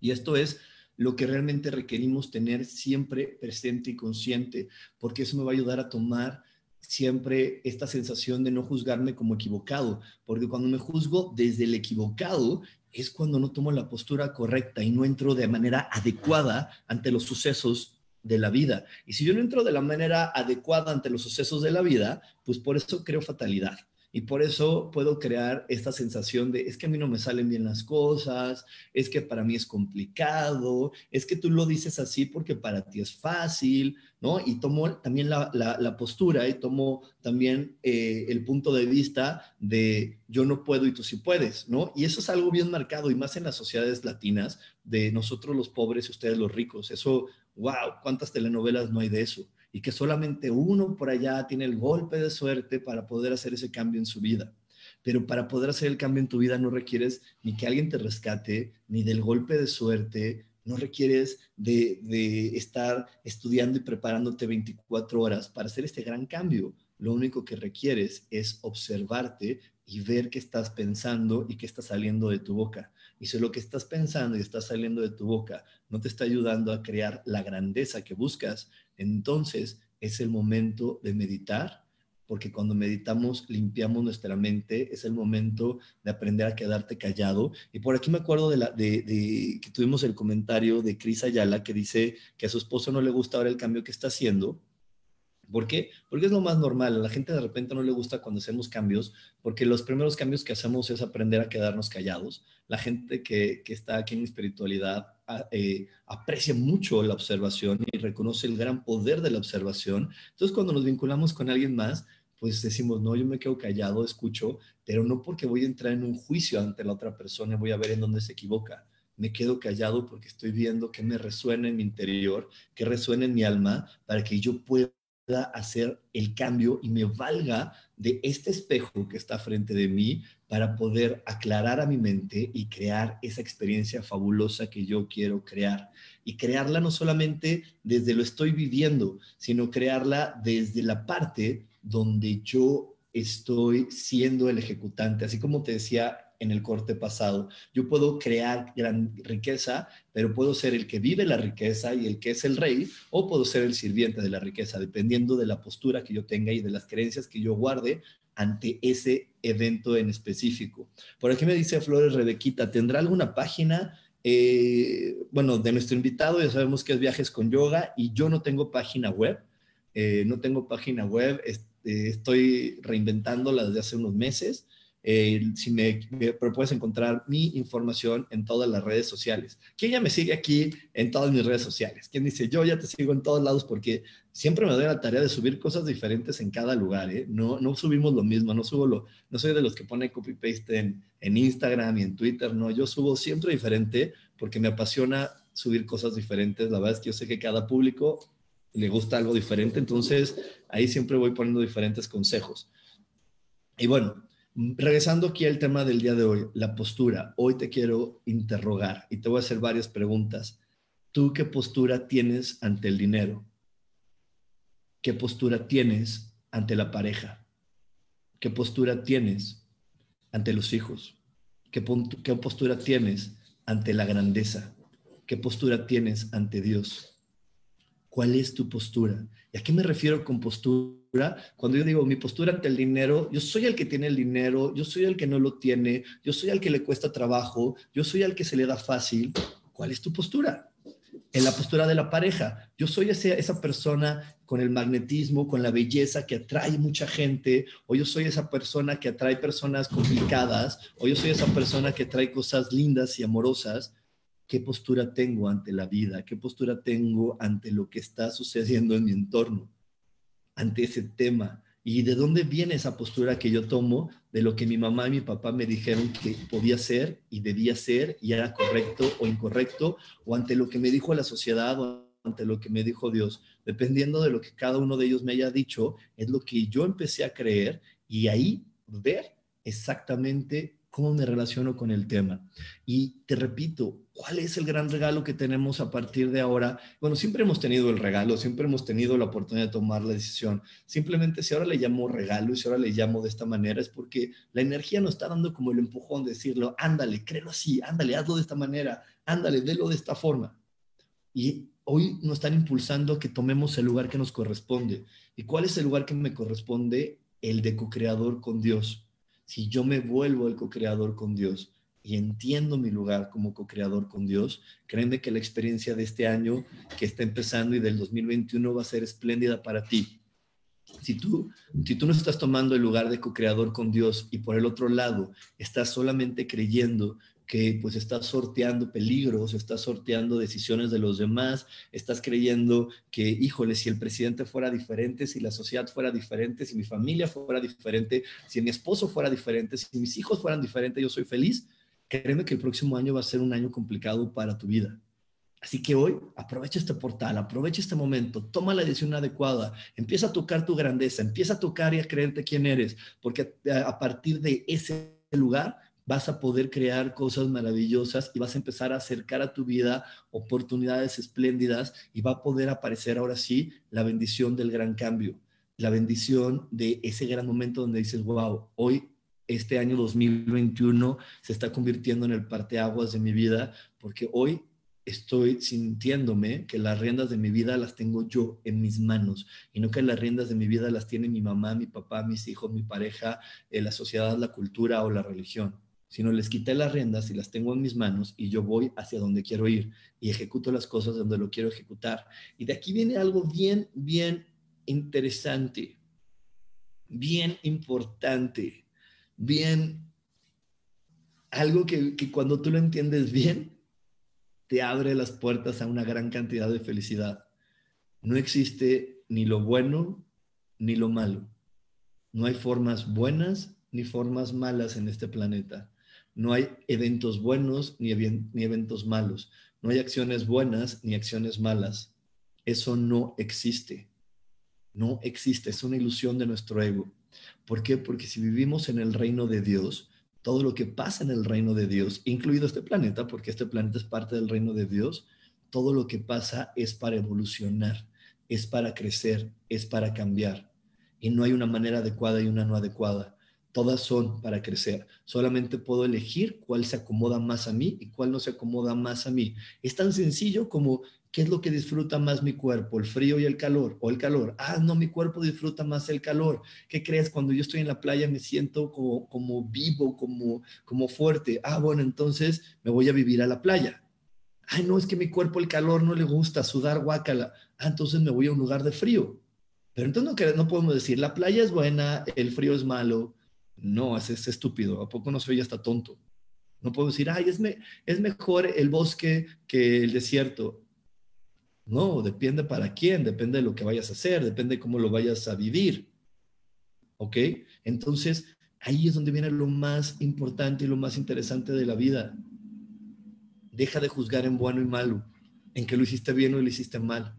Y esto es lo que realmente requerimos tener siempre presente y consciente, porque eso me va a ayudar a tomar siempre esta sensación de no juzgarme como equivocado, porque cuando me juzgo desde el equivocado es cuando no tomo la postura correcta y no entro de manera adecuada ante los sucesos de la vida. Y si yo no entro de la manera adecuada ante los sucesos de la vida, pues por eso creo fatalidad. Y por eso puedo crear esta sensación de, es que a mí no me salen bien las cosas, es que para mí es complicado, es que tú lo dices así porque para ti es fácil, ¿no? Y tomo también la, postura y tomo también eh, el punto de vista de yo no puedo y tú sí puedes, ¿no? Y eso es algo bien marcado y más en las sociedades latinas de nosotros los pobres y ustedes los ricos. Eso, wow, ¿cuántas telenovelas no hay de eso? Y que solamente uno por allá tiene el golpe de suerte para poder hacer ese cambio en su vida. Pero para poder hacer el cambio en tu vida no requieres ni que alguien te rescate, ni del golpe de suerte, no requieres de, de estar estudiando y preparándote 24 horas para hacer este gran cambio. Lo único que requieres es observarte y ver qué estás pensando y qué está saliendo de tu boca. Y si lo que estás pensando y está saliendo de tu boca no te está ayudando a crear la grandeza que buscas, entonces es el momento de meditar, porque cuando meditamos limpiamos nuestra mente, es el momento de aprender a quedarte callado. Y por aquí me acuerdo de, que tuvimos el comentario de Cris Ayala que dice que a su esposo no le gusta ahora el cambio que está haciendo ¿Por qué? Porque es lo más normal. A la gente de repente no le gusta cuando hacemos cambios, porque los primeros cambios que hacemos es aprender a quedarnos callados. La gente que, está aquí en espiritualidad eh, aprecia mucho la observación y reconoce el gran poder de la observación. Entonces, cuando nos vinculamos con alguien más, pues decimos, no, yo me quedo callado, escucho, pero no porque voy a entrar en un juicio ante la otra persona, voy a ver en dónde se equivoca. Me quedo callado porque estoy viendo que me resuena en mi interior, que resuena en mi alma, para que yo pueda hacer el cambio y me valga de este espejo que está frente de mí para poder aclarar a mi mente y crear esa experiencia fabulosa que yo quiero crear. Y crearla no solamente desde lo estoy viviendo, sino crearla desde la parte donde yo estoy siendo el ejecutante. Así como te decía en el corte pasado. Yo puedo crear gran riqueza, pero puedo ser el que vive la riqueza y el que es el rey, o puedo ser el sirviente de la riqueza, dependiendo de la postura que yo tenga y de las creencias que yo guarde ante ese evento en específico. Por aquí me dice Flores Rebequita, ¿tendrá alguna página eh, bueno, de nuestro invitado, ya sabemos que es Viajes con Yoga y yo no tengo página web, eh, no tengo página web, este, estoy reinventándola desde hace unos meses. Eh, si me, pero puedes encontrar mi información en todas las redes sociales. ¿Quién ya me sigue aquí en todas mis redes sociales? ¿Quién dice, yo ya te sigo en todos lados porque siempre me doy la tarea de subir cosas diferentes en cada lugar, ¿eh? No, no subimos lo mismo, no subo lo, no soy de los que pone copy-paste en, en Instagram y en Twitter, no, yo subo siempre diferente porque me apasiona subir cosas diferentes. La verdad es que yo sé que cada público le gusta algo diferente, entonces ahí siempre voy poniendo diferentes consejos. Y bueno, Regresando aquí al tema del día de hoy, la postura. Hoy te quiero interrogar y te voy a hacer varias preguntas. ¿Tú qué postura tienes ante el dinero? ¿Qué postura tienes ante la pareja? ¿Qué postura tienes ante los hijos? ¿Qué, qué postura tienes ante la grandeza? ¿Qué postura tienes ante Dios? ¿Cuál es tu postura? ¿Y a qué me refiero con postura? cuando yo digo mi postura ante el dinero, yo soy el que tiene el dinero, yo soy el que no lo tiene, yo soy el que le cuesta trabajo, yo soy el que se le da fácil. ¿Cuál es tu postura? En la postura de la pareja, yo soy esa persona con el magnetismo, con la belleza que atrae mucha gente, o yo soy esa persona que atrae personas complicadas, o yo soy esa persona que atrae cosas lindas y amorosas. ¿Qué postura tengo ante la vida? ¿Qué postura tengo ante lo que está sucediendo en mi entorno? ante ese tema. ¿Y de dónde viene esa postura que yo tomo de lo que mi mamá y mi papá me dijeron que podía ser y debía ser y era correcto o incorrecto, o ante lo que me dijo la sociedad o ante lo que me dijo Dios? Dependiendo de lo que cada uno de ellos me haya dicho, es lo que yo empecé a creer y ahí ver exactamente cómo me relaciono con el tema. Y te repito, ¿cuál es el gran regalo que tenemos a partir de ahora? Bueno, siempre hemos tenido el regalo, siempre hemos tenido la oportunidad de tomar la decisión. Simplemente si ahora le llamo regalo y si ahora le llamo de esta manera es porque la energía nos está dando como el empujón de decirlo, ándale, créelo así, ándale, hazlo de esta manera, ándale, délo de esta forma. Y hoy nos están impulsando que tomemos el lugar que nos corresponde. ¿Y cuál es el lugar que me corresponde? El de co-creador con Dios si yo me vuelvo el co-creador con Dios y entiendo mi lugar como co-creador con Dios, créeme que la experiencia de este año que está empezando y del 2021 va a ser espléndida para ti. Si tú, si tú no estás tomando el lugar de co-creador con Dios y por el otro lado estás solamente creyendo que pues estás sorteando peligros, estás sorteando decisiones de los demás, estás creyendo que, híjole, si el presidente fuera diferente, si la sociedad fuera diferente, si mi familia fuera diferente, si mi esposo fuera diferente, si mis hijos fueran diferentes, yo soy feliz, créeme que el próximo año va a ser un año complicado para tu vida. Así que hoy aprovecha este portal, aprovecha este momento, toma la decisión adecuada, empieza a tocar tu grandeza, empieza a tocar y a creerte quién eres, porque a partir de ese lugar vas a poder crear cosas maravillosas y vas a empezar a acercar a tu vida oportunidades espléndidas y va a poder aparecer ahora sí la bendición del gran cambio, la bendición de ese gran momento donde dices, wow, hoy este año 2021 se está convirtiendo en el parteaguas de mi vida porque hoy estoy sintiéndome que las riendas de mi vida las tengo yo en mis manos y no que las riendas de mi vida las tiene mi mamá, mi papá, mis hijos, mi pareja, eh, la sociedad, la cultura o la religión sino les quité las riendas y las tengo en mis manos y yo voy hacia donde quiero ir y ejecuto las cosas donde lo quiero ejecutar. Y de aquí viene algo bien, bien interesante, bien importante, bien, algo que, que cuando tú lo entiendes bien, te abre las puertas a una gran cantidad de felicidad. No existe ni lo bueno ni lo malo. No hay formas buenas ni formas malas en este planeta. No hay eventos buenos ni, eventos malos. No hay acciones buenas ni acciones malas. Eso no existe. No existe. Es una ilusión de nuestro ego. ¿Por qué? Porque si vivimos en el reino de Dios, todo lo que pasa en el reino de Dios, incluido este planeta, porque este planeta es parte del reino de Dios, todo lo que pasa es para evolucionar, es para crecer, es para cambiar. Y no hay una manera adecuada y una no adecuada todas son para crecer. Solamente puedo elegir cuál se acomoda más a mí y cuál no se acomoda más a mí. Es tan sencillo como qué es lo que disfruta más mi cuerpo, el frío y el calor, o el calor. Ah, no, mi cuerpo disfruta más el calor. ¿Qué crees? Cuando yo estoy en la playa me siento como, como vivo, como, como fuerte. Ah, bueno, entonces me voy a vivir a la playa. Ay, no, es que mi cuerpo el calor no le gusta, sudar guacala. Ah, entonces me voy a un lugar de frío. Pero entonces no, no podemos decir, la playa es buena, el frío es malo. No, es, es estúpido. ¿A poco no se oye hasta tonto? No puedo decir, ay, es, me, es mejor el bosque que el desierto. No, depende para quién, depende de lo que vayas a hacer, depende de cómo lo vayas a vivir. ¿Ok? Entonces, ahí es donde viene lo más importante y lo más interesante de la vida. Deja de juzgar en bueno y malo, en que lo hiciste bien o lo hiciste mal,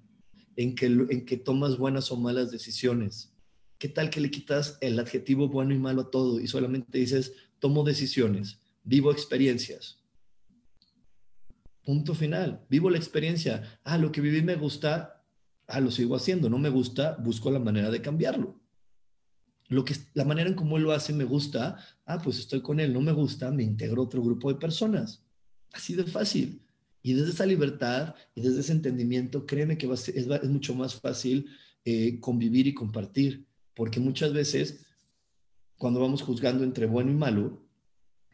en que, en que tomas buenas o malas decisiones. ¿Qué tal que le quitas el adjetivo bueno y malo a todo y solamente dices, tomo decisiones, vivo experiencias? Punto final. Vivo la experiencia. Ah, lo que viví me gusta. Ah, lo sigo haciendo. No me gusta, busco la manera de cambiarlo. Lo que, la manera en cómo él lo hace me gusta. Ah, pues estoy con él. No me gusta, me integro a otro grupo de personas. Así de fácil. Y desde esa libertad y desde ese entendimiento, créeme que es, mucho más fácil eh, convivir y compartir. Porque muchas veces, cuando vamos juzgando entre bueno y malo,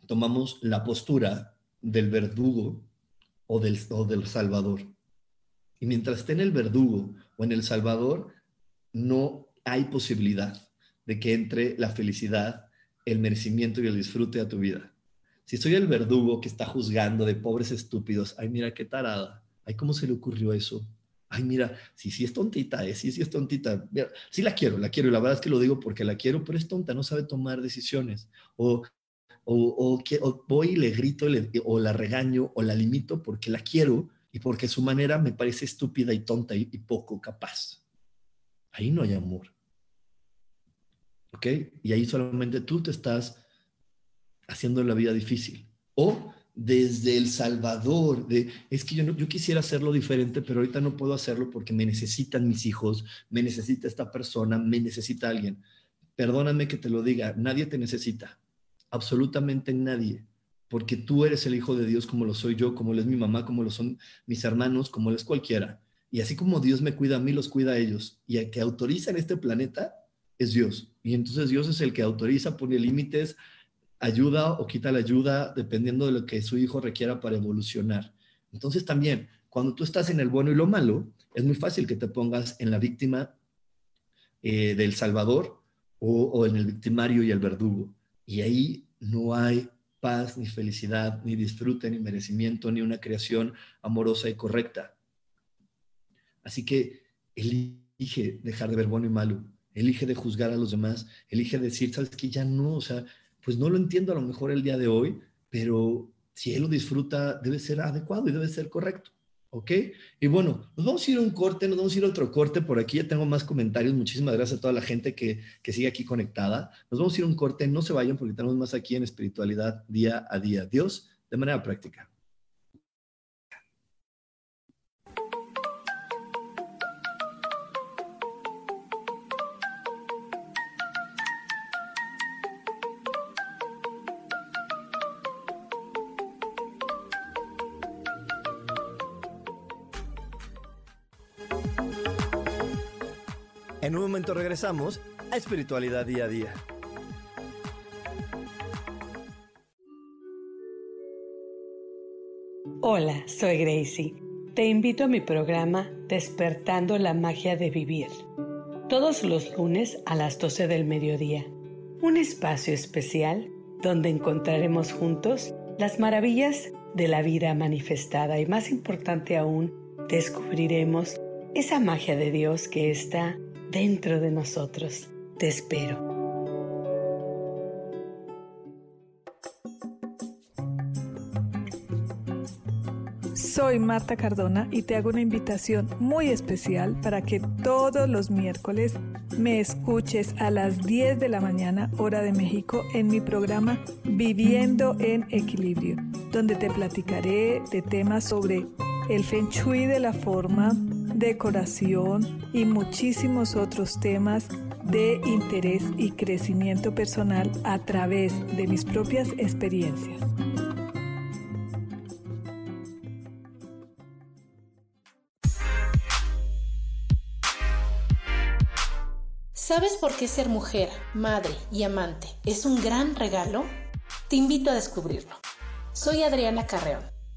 tomamos la postura del verdugo o del, del Salvador. Y mientras esté en el verdugo o en el Salvador, no hay posibilidad de que entre la felicidad, el merecimiento y el disfrute a tu vida. Si soy el verdugo que está juzgando de pobres estúpidos, ay, mira qué tarada, ay, ¿cómo se le ocurrió eso? Ay, mira, sí, sí es tontita, ¿eh? sí, sí es tontita. sí la quiero, la quiero, y la verdad es que lo digo porque la quiero, pero es tonta, no sabe tomar decisiones. O o, que, voy y le grito o la regaño o la limito porque la quiero y porque su manera me parece estúpida y tonta y, poco capaz. Ahí no hay amor. ¿Ok? Y ahí solamente tú te estás haciendo la vida difícil. O desde El Salvador, de, es que yo, yo quisiera hacerlo diferente, pero ahorita no puedo hacerlo porque me necesitan mis hijos, me necesita esta persona, me necesita alguien. Perdóname que te lo diga, nadie te necesita absolutamente nadie, porque tú eres el Hijo de Dios como lo soy yo, como lo es mi mamá, como lo son mis hermanos, como lo es cualquiera. Y así como Dios me cuida a mí, los cuida a ellos. Y el que autoriza en este planeta es Dios. Y entonces Dios es el que autoriza, pone límites, ayuda o quita la ayuda, dependiendo de lo que su hijo requiera para evolucionar. Entonces también, cuando tú estás en el bueno y lo malo, es muy fácil que te pongas en la víctima eh, del Salvador o en el victimario y el verdugo. Y ahí no hay paz, ni felicidad, ni disfrute, ni merecimiento, ni una creación amorosa y correcta. Así que elige dejar de ver bueno y malo, elige de juzgar a los demás, elige decir, sabes que ya no, o sea, pues no lo entiendo a lo mejor el día de hoy, pero si él lo disfruta, debe ser adecuado y debe ser correcto. ¿Ok? Y bueno, nos vamos a ir a un corte, nos vamos a ir a otro corte. Por aquí ya tengo más comentarios. Muchísimas gracias a toda la gente que, que sigue aquí conectada. Nos vamos a ir a un corte. No se vayan porque tenemos más aquí en espiritualidad día a día. Dios, de manera práctica. Regresamos a Espiritualidad Día a Día. Hola, soy Gracie. Te invito a mi programa Despertando la Magia de Vivir. Todos los lunes a las 12 del mediodía. Un espacio especial donde encontraremos juntos las maravillas de la vida manifestada y más importante aún, descubriremos esa magia de Dios que está dentro de nosotros. Te espero. Soy Marta Cardona y te hago una invitación muy especial para que todos los miércoles me escuches a las 10 de la mañana hora de México en mi programa Viviendo en Equilibrio, donde te platicaré de temas sobre el feng shui de la forma, decoración y muchísimos otros temas de interés y crecimiento personal a través de mis propias experiencias. ¿Sabes por qué ser mujer, madre y amante es un gran regalo? Te invito a descubrirlo. Soy Adriana Carreón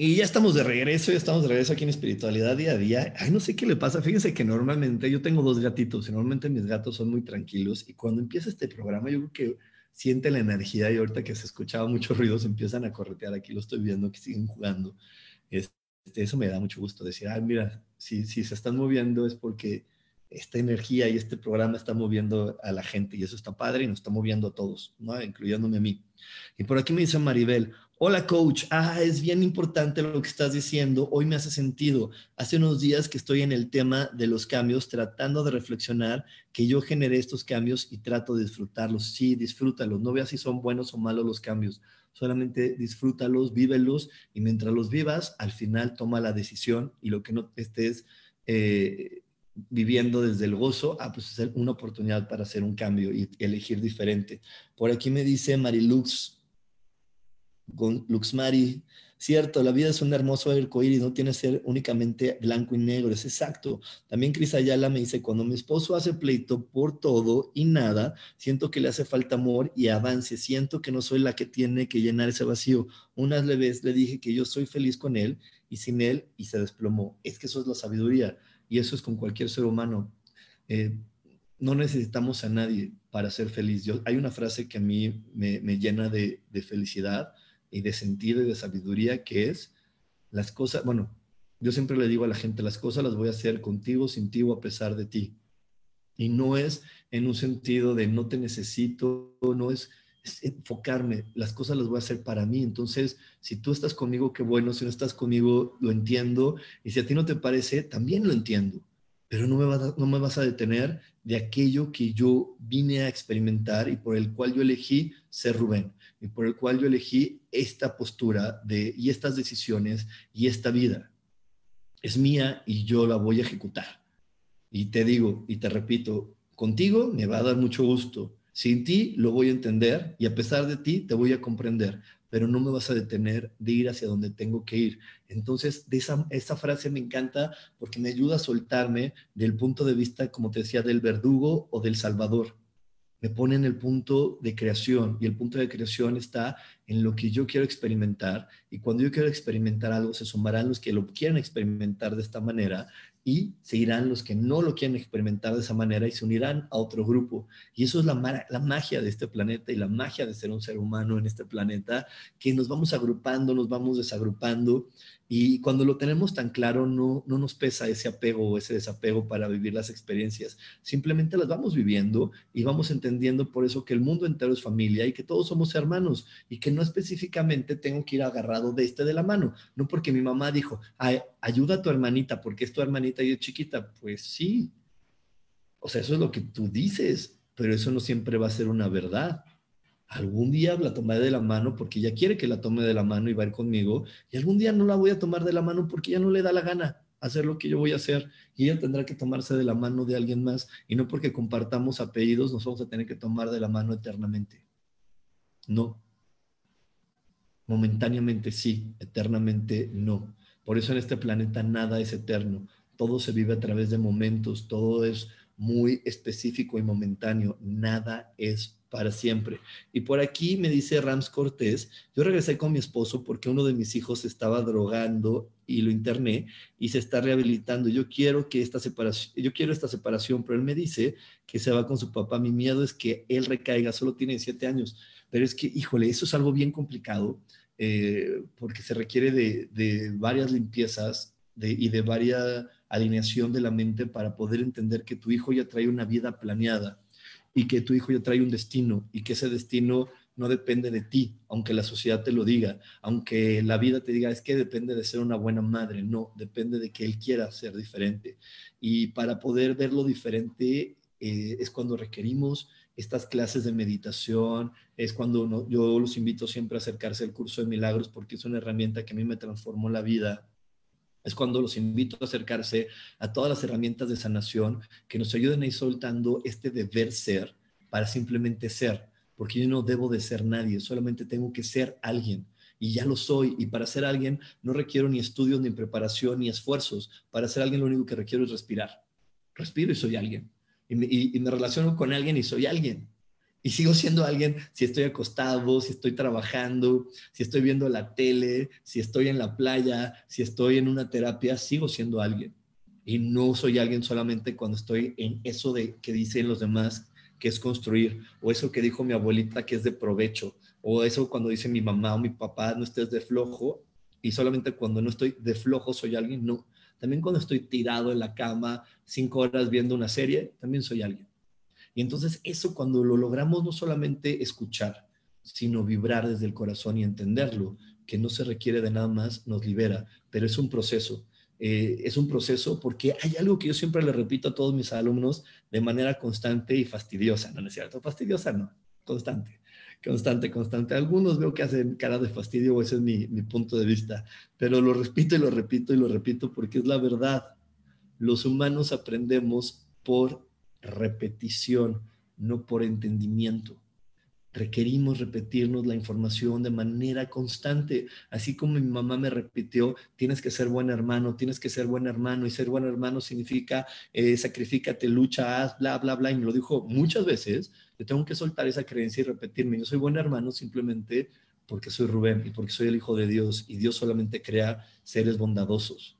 Y ya estamos de regreso, ya estamos de regreso aquí en Espiritualidad Día a Día. Ay, no sé qué le pasa. Fíjense que normalmente yo tengo dos gatitos normalmente mis gatos son muy tranquilos. Y cuando empieza este programa, yo creo que siente la energía y ahorita que se escuchaba muchos ruidos empiezan a corretear. Aquí lo estoy viendo que siguen jugando. Este, eso me da mucho gusto decir, ah, mira, si, si se están moviendo es porque esta energía y este programa está moviendo a la gente y eso está padre y nos está moviendo a todos, ¿no? incluyéndome a mí. Y por aquí me dice Maribel, Hola coach, ah, es bien importante lo que estás diciendo, hoy me hace sentido. Hace unos días que estoy en el tema de los cambios, tratando de reflexionar que yo generé estos cambios y trato de disfrutarlos. Sí, disfrútalos, no veas si son buenos o malos los cambios, solamente disfrútalos, vívelos y mientras los vivas, al final toma la decisión y lo que no estés eh, viviendo desde el gozo, ah, pues es una oportunidad para hacer un cambio y elegir diferente. Por aquí me dice Marilux, Luxmari, cierto, la vida es un hermoso arcoíris, no tiene que ser únicamente blanco y negro, es exacto. También Cris Ayala me dice, cuando mi esposo hace pleito por todo y nada, siento que le hace falta amor y avance, siento que no soy la que tiene que llenar ese vacío. Unas vez le dije que yo soy feliz con él y sin él y se desplomó. Es que eso es la sabiduría y eso es con cualquier ser humano. Eh, no necesitamos a nadie para ser feliz. Yo, hay una frase que a mí me, llena de, de felicidad y de sentido y de sabiduría que es las cosas, bueno, yo siempre le digo a la gente, las cosas las voy a hacer contigo, sin ti o a pesar de ti. Y no es en un sentido de no te necesito, no es, enfocarme, las cosas las voy a hacer para mí. Entonces, si tú estás conmigo, qué bueno, si no estás conmigo, lo entiendo. Y si a ti no te parece, también lo entiendo. Pero no me, vas no me vas a detener de aquello que yo vine a experimentar y por el cual yo elegí ser Rubén y por el cual yo elegí esta postura de, y estas decisiones y esta vida. Es mía y yo la voy a ejecutar. Y te digo y te repito, contigo me va a dar mucho gusto. Sin ti lo voy a entender y a pesar de ti te voy a comprender, pero no me vas a detener de ir hacia donde tengo que ir. Entonces, esa, esa frase me encanta porque me ayuda a soltarme del punto de vista, como te decía, del verdugo o del salvador me pone en el punto de creación y el punto de creación está en lo que yo quiero experimentar y cuando yo quiero experimentar algo se sumarán los que lo quieran experimentar de esta manera y se irán los que no lo quieren experimentar de esa manera y se unirán a otro grupo. Y eso es la, la magia de este planeta y la magia de ser un ser humano en este planeta, que nos vamos agrupando, nos vamos desagrupando y cuando lo tenemos tan claro, no, no nos pesa ese apego o ese desapego para vivir las experiencias. Simplemente las vamos viviendo y vamos entendiendo por eso que el mundo entero es familia y que todos somos hermanos y que no específicamente tengo que ir agarrado de este de la mano. No porque mi mamá dijo, ayuda a tu hermanita porque es tu hermanita y es chiquita. Pues sí. O sea, eso es lo que tú dices, pero eso no siempre va a ser una verdad algún día la tomaré de la mano porque ella quiere que la tome de la mano y va a ir conmigo, y algún día no la voy a tomar de la mano porque ya no le da la gana hacer lo que yo voy a hacer y ella tendrá que tomarse de la mano de alguien más y no porque compartamos apellidos nos vamos a tener que tomar de la mano eternamente. No. Momentáneamente sí, eternamente no. Por eso en este planeta nada es eterno. Todo se vive a través de momentos, todo es muy específico y momentáneo. Nada es para siempre. Y por aquí me dice Rams Cortés, yo regresé con mi esposo porque uno de mis hijos estaba drogando y lo interné y se está rehabilitando. Yo quiero que esta separación, yo quiero esta separación, pero él me dice que se va con su papá. Mi miedo es que él recaiga, solo tiene siete años, pero es que, híjole, eso es algo bien complicado eh, porque se requiere de, varias limpiezas y de varias alineación de la mente para poder entender que tu hijo ya trae una vida planeada y que tu hijo ya trae un destino y que ese destino no depende de ti, aunque la sociedad te lo diga, aunque la vida te diga, es que depende de ser una buena madre, no, depende de que él quiera ser diferente. Y para poder verlo diferente eh, es cuando requerimos estas clases de meditación, es cuando yo los invito siempre a acercarse al curso de milagros porque es una herramienta que a mí me transformó la vida. Es cuando los invito a acercarse a todas las herramientas de sanación que nos ayuden a ir soltando este deber ser para simplemente ser, porque yo no debo de ser nadie, solamente tengo que ser alguien y ya lo soy. Y para ser alguien no requiero ni estudios, ni preparación, ni esfuerzos. Para ser alguien lo único que requiero es respirar. Respiro y soy alguien. Y me, relaciono con alguien y soy alguien. Y sigo siendo alguien si estoy acostado, si estoy trabajando, si estoy viendo la tele, si estoy en la playa, si estoy en una terapia, sigo siendo alguien. Y no soy alguien solamente cuando estoy en eso de que dicen los demás que es construir, o eso que dijo mi abuelita que es de provecho, o eso cuando dice mi mamá o mi papá, no estés de flojo, y solamente cuando no estoy de flojo soy alguien, no. También cuando estoy tirado en la cama cinco horas viendo una serie, también soy alguien. Y entonces eso cuando lo logramos no solamente escuchar, sino vibrar desde el corazón y entenderlo, que no se requiere de nada más, nos libera, pero es un proceso. Eh, es un proceso porque hay algo que yo siempre le repito a todos mis alumnos de manera constante y fastidiosa, ¿no es cierto? Fastidiosa no, constante constante, constante. Algunos veo que hacen cara de fastidio, ese es mi, mi punto de vista, pero lo repito y lo repito y lo repito porque es la verdad. Los humanos aprendemos por repetición, no por entendimiento requerimos repetirnos la información de manera constante. Así como mi mamá me repitió, tienes que ser buen hermano, tienes que ser buen hermano, y ser buen hermano significa eh, sacrifícate, lucha, haz, bla, bla, bla, y me lo dijo muchas veces, yo tengo que soltar esa creencia y repetirme, yo soy buen hermano simplemente porque soy Rubén y porque soy el Hijo de Dios, y Dios solamente crea seres bondadosos.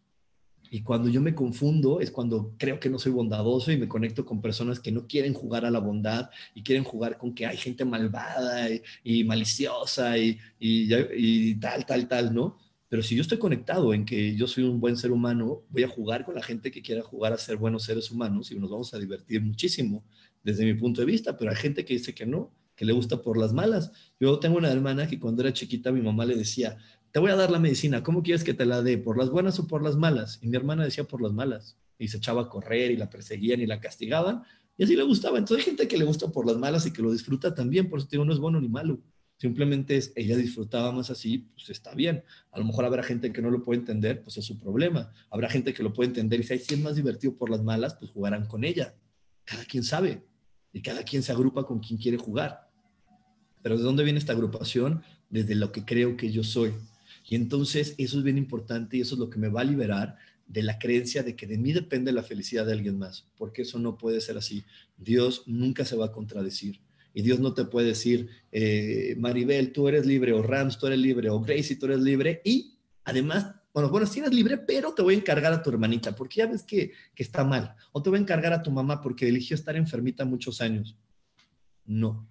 Y cuando yo me confundo es cuando creo que no soy bondadoso y me conecto con personas que no quieren jugar a la bondad y quieren jugar con que hay gente malvada y, maliciosa y, y, tal, tal, tal, ¿no? Pero si yo estoy conectado en que yo soy un buen ser humano, voy a jugar con la gente que quiera jugar a ser buenos seres humanos y nos vamos a divertir muchísimo desde mi punto de vista, pero hay gente que dice que no, que le gusta por las malas. Yo tengo una hermana que cuando era chiquita mi mamá le decía, te voy a dar la medicina, ¿cómo quieres que te la dé? ¿Por las buenas o por las malas? Y mi hermana decía por las malas. Y se echaba a correr y la perseguían y la castigaban. Y así le gustaba. Entonces hay gente que le gusta por las malas y que lo disfruta también. Por eso digo, no es bueno ni malo. Simplemente es, ella disfrutaba más así, pues está bien. A lo mejor habrá gente que no lo puede entender, pues es su problema. Habrá gente que lo puede entender y si, es más divertido por las malas, pues jugarán con ella. Cada quien sabe. Y cada quien se agrupa con quien quiere jugar. Pero ¿de dónde viene esta agrupación? Desde lo que creo que yo soy. Y entonces eso es bien importante y eso es lo que me va a liberar de la creencia de que de mí depende la felicidad de alguien más, porque eso no puede ser así. Dios nunca se va a contradecir. Y Dios no te puede decir, eh, Maribel, tú eres libre, o Rams, tú eres libre, o Gracie, tú eres libre, y además, bueno, bueno, sí eres libre, pero te voy a encargar a tu hermanita, porque ya ves que, que está mal, o te voy a encargar a tu mamá porque eligió estar enfermita muchos años. No,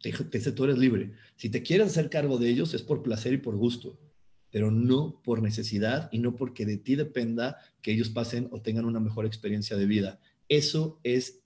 te dice, tú eres libre. Si te quieres hacer cargo de ellos es por placer y por gusto pero no por necesidad y no porque de ti dependa que ellos pasen o tengan una mejor experiencia de vida. Eso es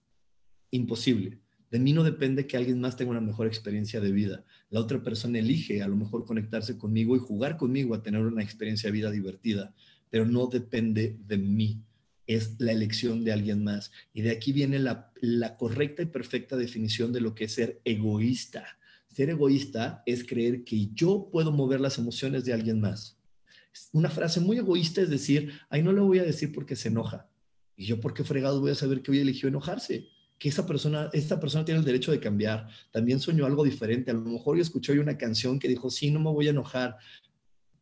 imposible. De mí no depende que alguien más tenga una mejor experiencia de vida. La otra persona elige a lo mejor conectarse conmigo y jugar conmigo a tener una experiencia de vida divertida, pero no depende de mí. Es la elección de alguien más. Y de aquí viene la, correcta y perfecta definición de lo que es ser egoísta ser egoísta es creer que yo puedo mover las emociones de alguien más. Una frase muy egoísta es decir, ay, no le voy a decir porque se enoja. Y yo, ¿por qué fregado voy a saber que hoy eligió enojarse? Que esa persona, esta persona tiene el derecho de cambiar. También soñó algo diferente. A lo mejor yo escuché hoy una canción que dijo, sí, no me voy a enojar.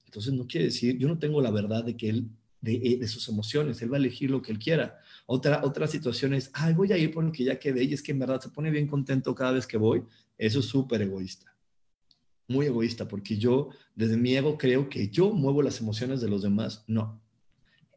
Entonces no quiere decir, yo no tengo la verdad de que él, de, eh, de sus emociones, él va a elegir lo que él quiera. Otra, otra situación es, ay, voy a ir porque ya quedé y es que en verdad se pone bien contento cada vez que voy. Eso es súper egoísta. Muy egoísta, porque yo, desde mi ego, creo que yo muevo las emociones de los demás. No.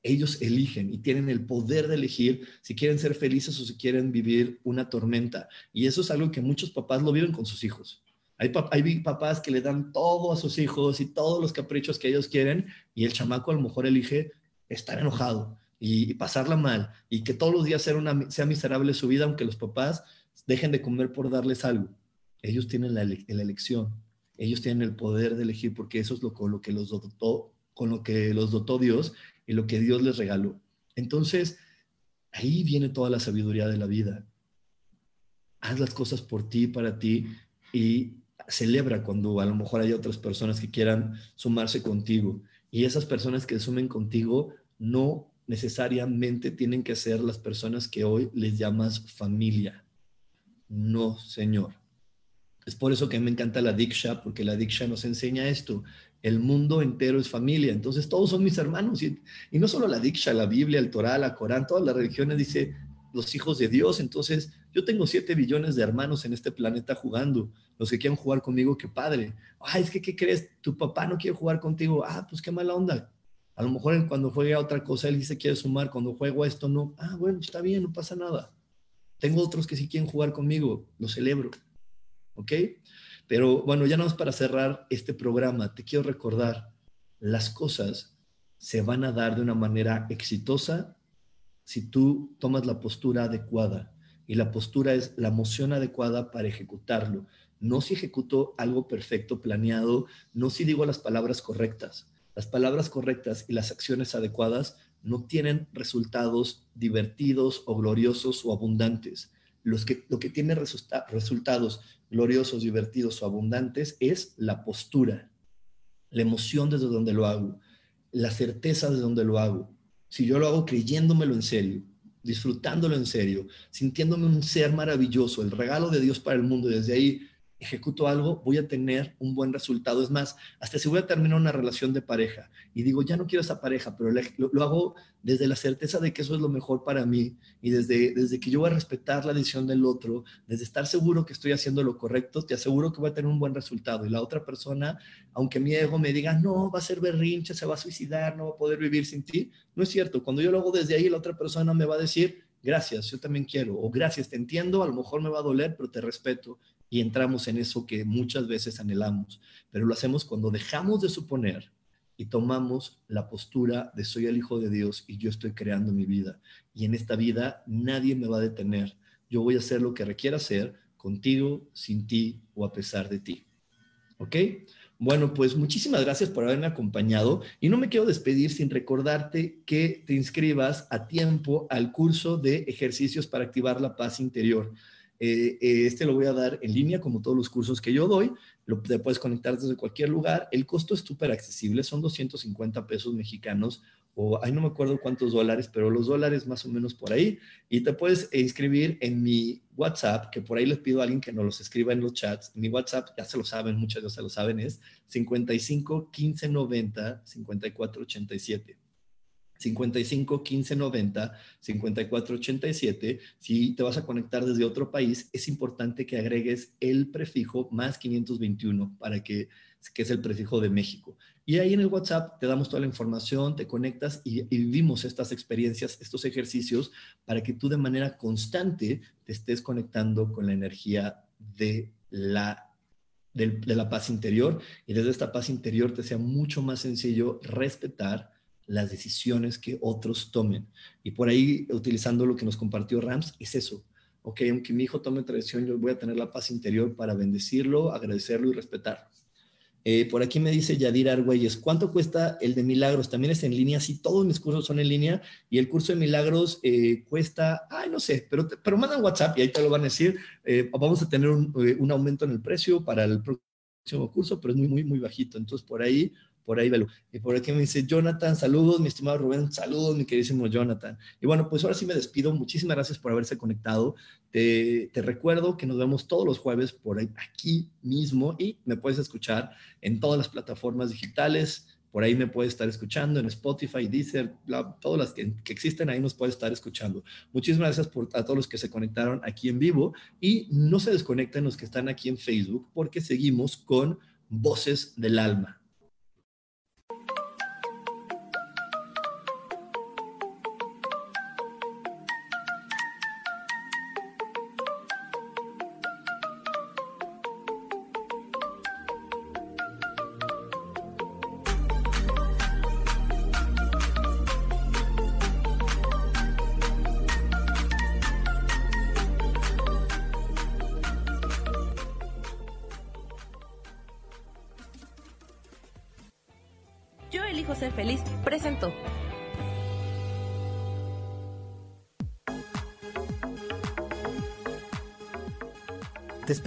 Ellos eligen y tienen el poder de elegir si quieren ser felices o si quieren vivir una tormenta. Y eso es algo que muchos papás lo viven con sus hijos. Hay, papás que le dan todo a sus hijos y todos los caprichos que ellos quieren y el chamaco a lo mejor elige estar enojado y, pasarla mal y que todos los días sea, miserable su vida aunque los papás dejen de comer por darles algo. Ellos tienen la, elección, ellos tienen el poder de elegir porque eso es lo, con lo que los dotó, con lo que los dotó Dios y lo que Dios les regaló. Entonces, ahí viene toda la sabiduría de la vida. haz las cosas por ti, para ti y celebra cuando a lo mejor hay otras personas que quieran sumarse contigo. Y esas personas que sumen contigo no necesariamente tienen que ser las personas que hoy les llamas familia. No, Señor. Es por eso que me encanta la Diksha, porque la Diksha nos enseña esto. El mundo entero es familia, entonces todos son mis hermanos. Y, no solo la Diksha, la Biblia, el Torah, la Corán, todas las religiones dice los hijos de Dios. Entonces yo tengo siete billones de hermanos en este planeta jugando. Los que quieran jugar conmigo, qué padre. Ay, es que, ¿qué crees? Tu papá no quiere jugar contigo. Ah, pues qué mala onda. A lo mejor cuando juegue a otra cosa, él dice quiere sumar. Cuando juego a esto, no. Ah, bueno, está bien, no pasa nada. Tengo otros que sí quieren jugar conmigo. Lo celebro. ¿ok? Pero bueno, ya no es para cerrar este programa, te quiero recordar, las cosas se van a dar de una manera exitosa si tú tomas la postura adecuada. Y la postura es la moción adecuada para ejecutarlo. No si ejecuto algo perfecto, planeado, no si digo las palabras correctas. Las palabras correctas y las acciones adecuadas no tienen resultados divertidos o gloriosos o abundantes. Los que, lo que tiene resultados gloriosos, divertidos o abundantes es la postura, la emoción desde donde lo hago, la certeza de donde lo hago. Si yo lo hago creyéndomelo en serio, disfrutándolo en serio, sintiéndome un ser maravilloso, el regalo de Dios para el mundo, desde ahí ejecuto algo, voy a tener un buen resultado. Es más, hasta si voy a terminar una relación de pareja y digo, ya no quiero esa pareja, pero lo, hago desde la certeza de que eso es lo mejor para mí y desde, desde que yo voy a respetar la decisión del otro, desde estar seguro que estoy haciendo lo correcto, te aseguro que voy a tener un buen resultado. Y la otra persona, aunque mi ego me diga, no, va a ser berrinche, se va a suicidar, no va a poder vivir sin ti, no es cierto. Cuando yo lo hago desde ahí, la otra persona me va a decir, gracias, yo también quiero, o gracias, te entiendo, a lo mejor me va a doler, pero te respeto y entramos en eso que muchas veces anhelamos, pero lo hacemos cuando dejamos de suponer y tomamos la postura de soy el Hijo de Dios y yo estoy creando mi vida. Y en esta vida nadie me va a detener. Yo voy a hacer lo que requiera hacer contigo, sin ti o a pesar de ti. ¿Ok? Bueno, pues muchísimas gracias por haberme acompañado y no me quiero despedir sin recordarte que te inscribas a tiempo al curso de ejercicios para activar la paz interior. Eh, eh, este lo voy a dar en línea, como todos los cursos que yo doy. Lo, te puedes conectar desde cualquier lugar. El costo es súper accesible, son 250 pesos mexicanos o ahí no me acuerdo cuántos dólares, pero los dólares más o menos por ahí. Y te puedes inscribir en mi WhatsApp, que por ahí les pido a alguien que nos los escriba en los chats. Mi WhatsApp, ya se lo saben, muchos ya se lo saben, es 55 15 90 54 87. 55 15 90 54 87. Si te vas a conectar desde otro país, es importante que agregues el prefijo más 521 para que, que es el prefijo de México. Y ahí en el WhatsApp te damos toda la información, te conectas y, y, vivimos estas experiencias, estos ejercicios, para que tú de manera constante te estés conectando con la energía de la, de, de la paz interior y desde esta paz interior te sea mucho más sencillo respetar las decisiones que otros tomen. Y por ahí, utilizando lo que nos compartió Rams, es eso. Ok, aunque mi hijo tome otra decisión, yo voy a tener la paz interior para bendecirlo, agradecerlo y respetarlo. Eh, por aquí me dice Yadir Argüelles, ¿cuánto cuesta el de milagros? También es en línea, sí, todos mis cursos son en línea y el curso de milagros eh, cuesta, ay, no sé, pero, pero mandan WhatsApp y ahí te lo van a decir. Eh, vamos a tener un, un, aumento en el precio para el próximo curso, pero es muy, muy, muy bajito. Entonces, por ahí por ahí velo. Y por aquí me dice Jonathan, saludos, mi estimado Rubén, saludos, mi queridísimo Jonathan. Y bueno, pues ahora sí me despido. Muchísimas gracias por haberse conectado. Te, te recuerdo que nos vemos todos los jueves por aquí mismo y me puedes escuchar en todas las plataformas digitales. Por ahí me puedes estar escuchando en Spotify, Deezer, todas las que, que, existen ahí nos puedes estar escuchando. Muchísimas gracias por, a todos los que se conectaron aquí en vivo y no se desconecten los que están aquí en Facebook porque seguimos con Voces del Alma.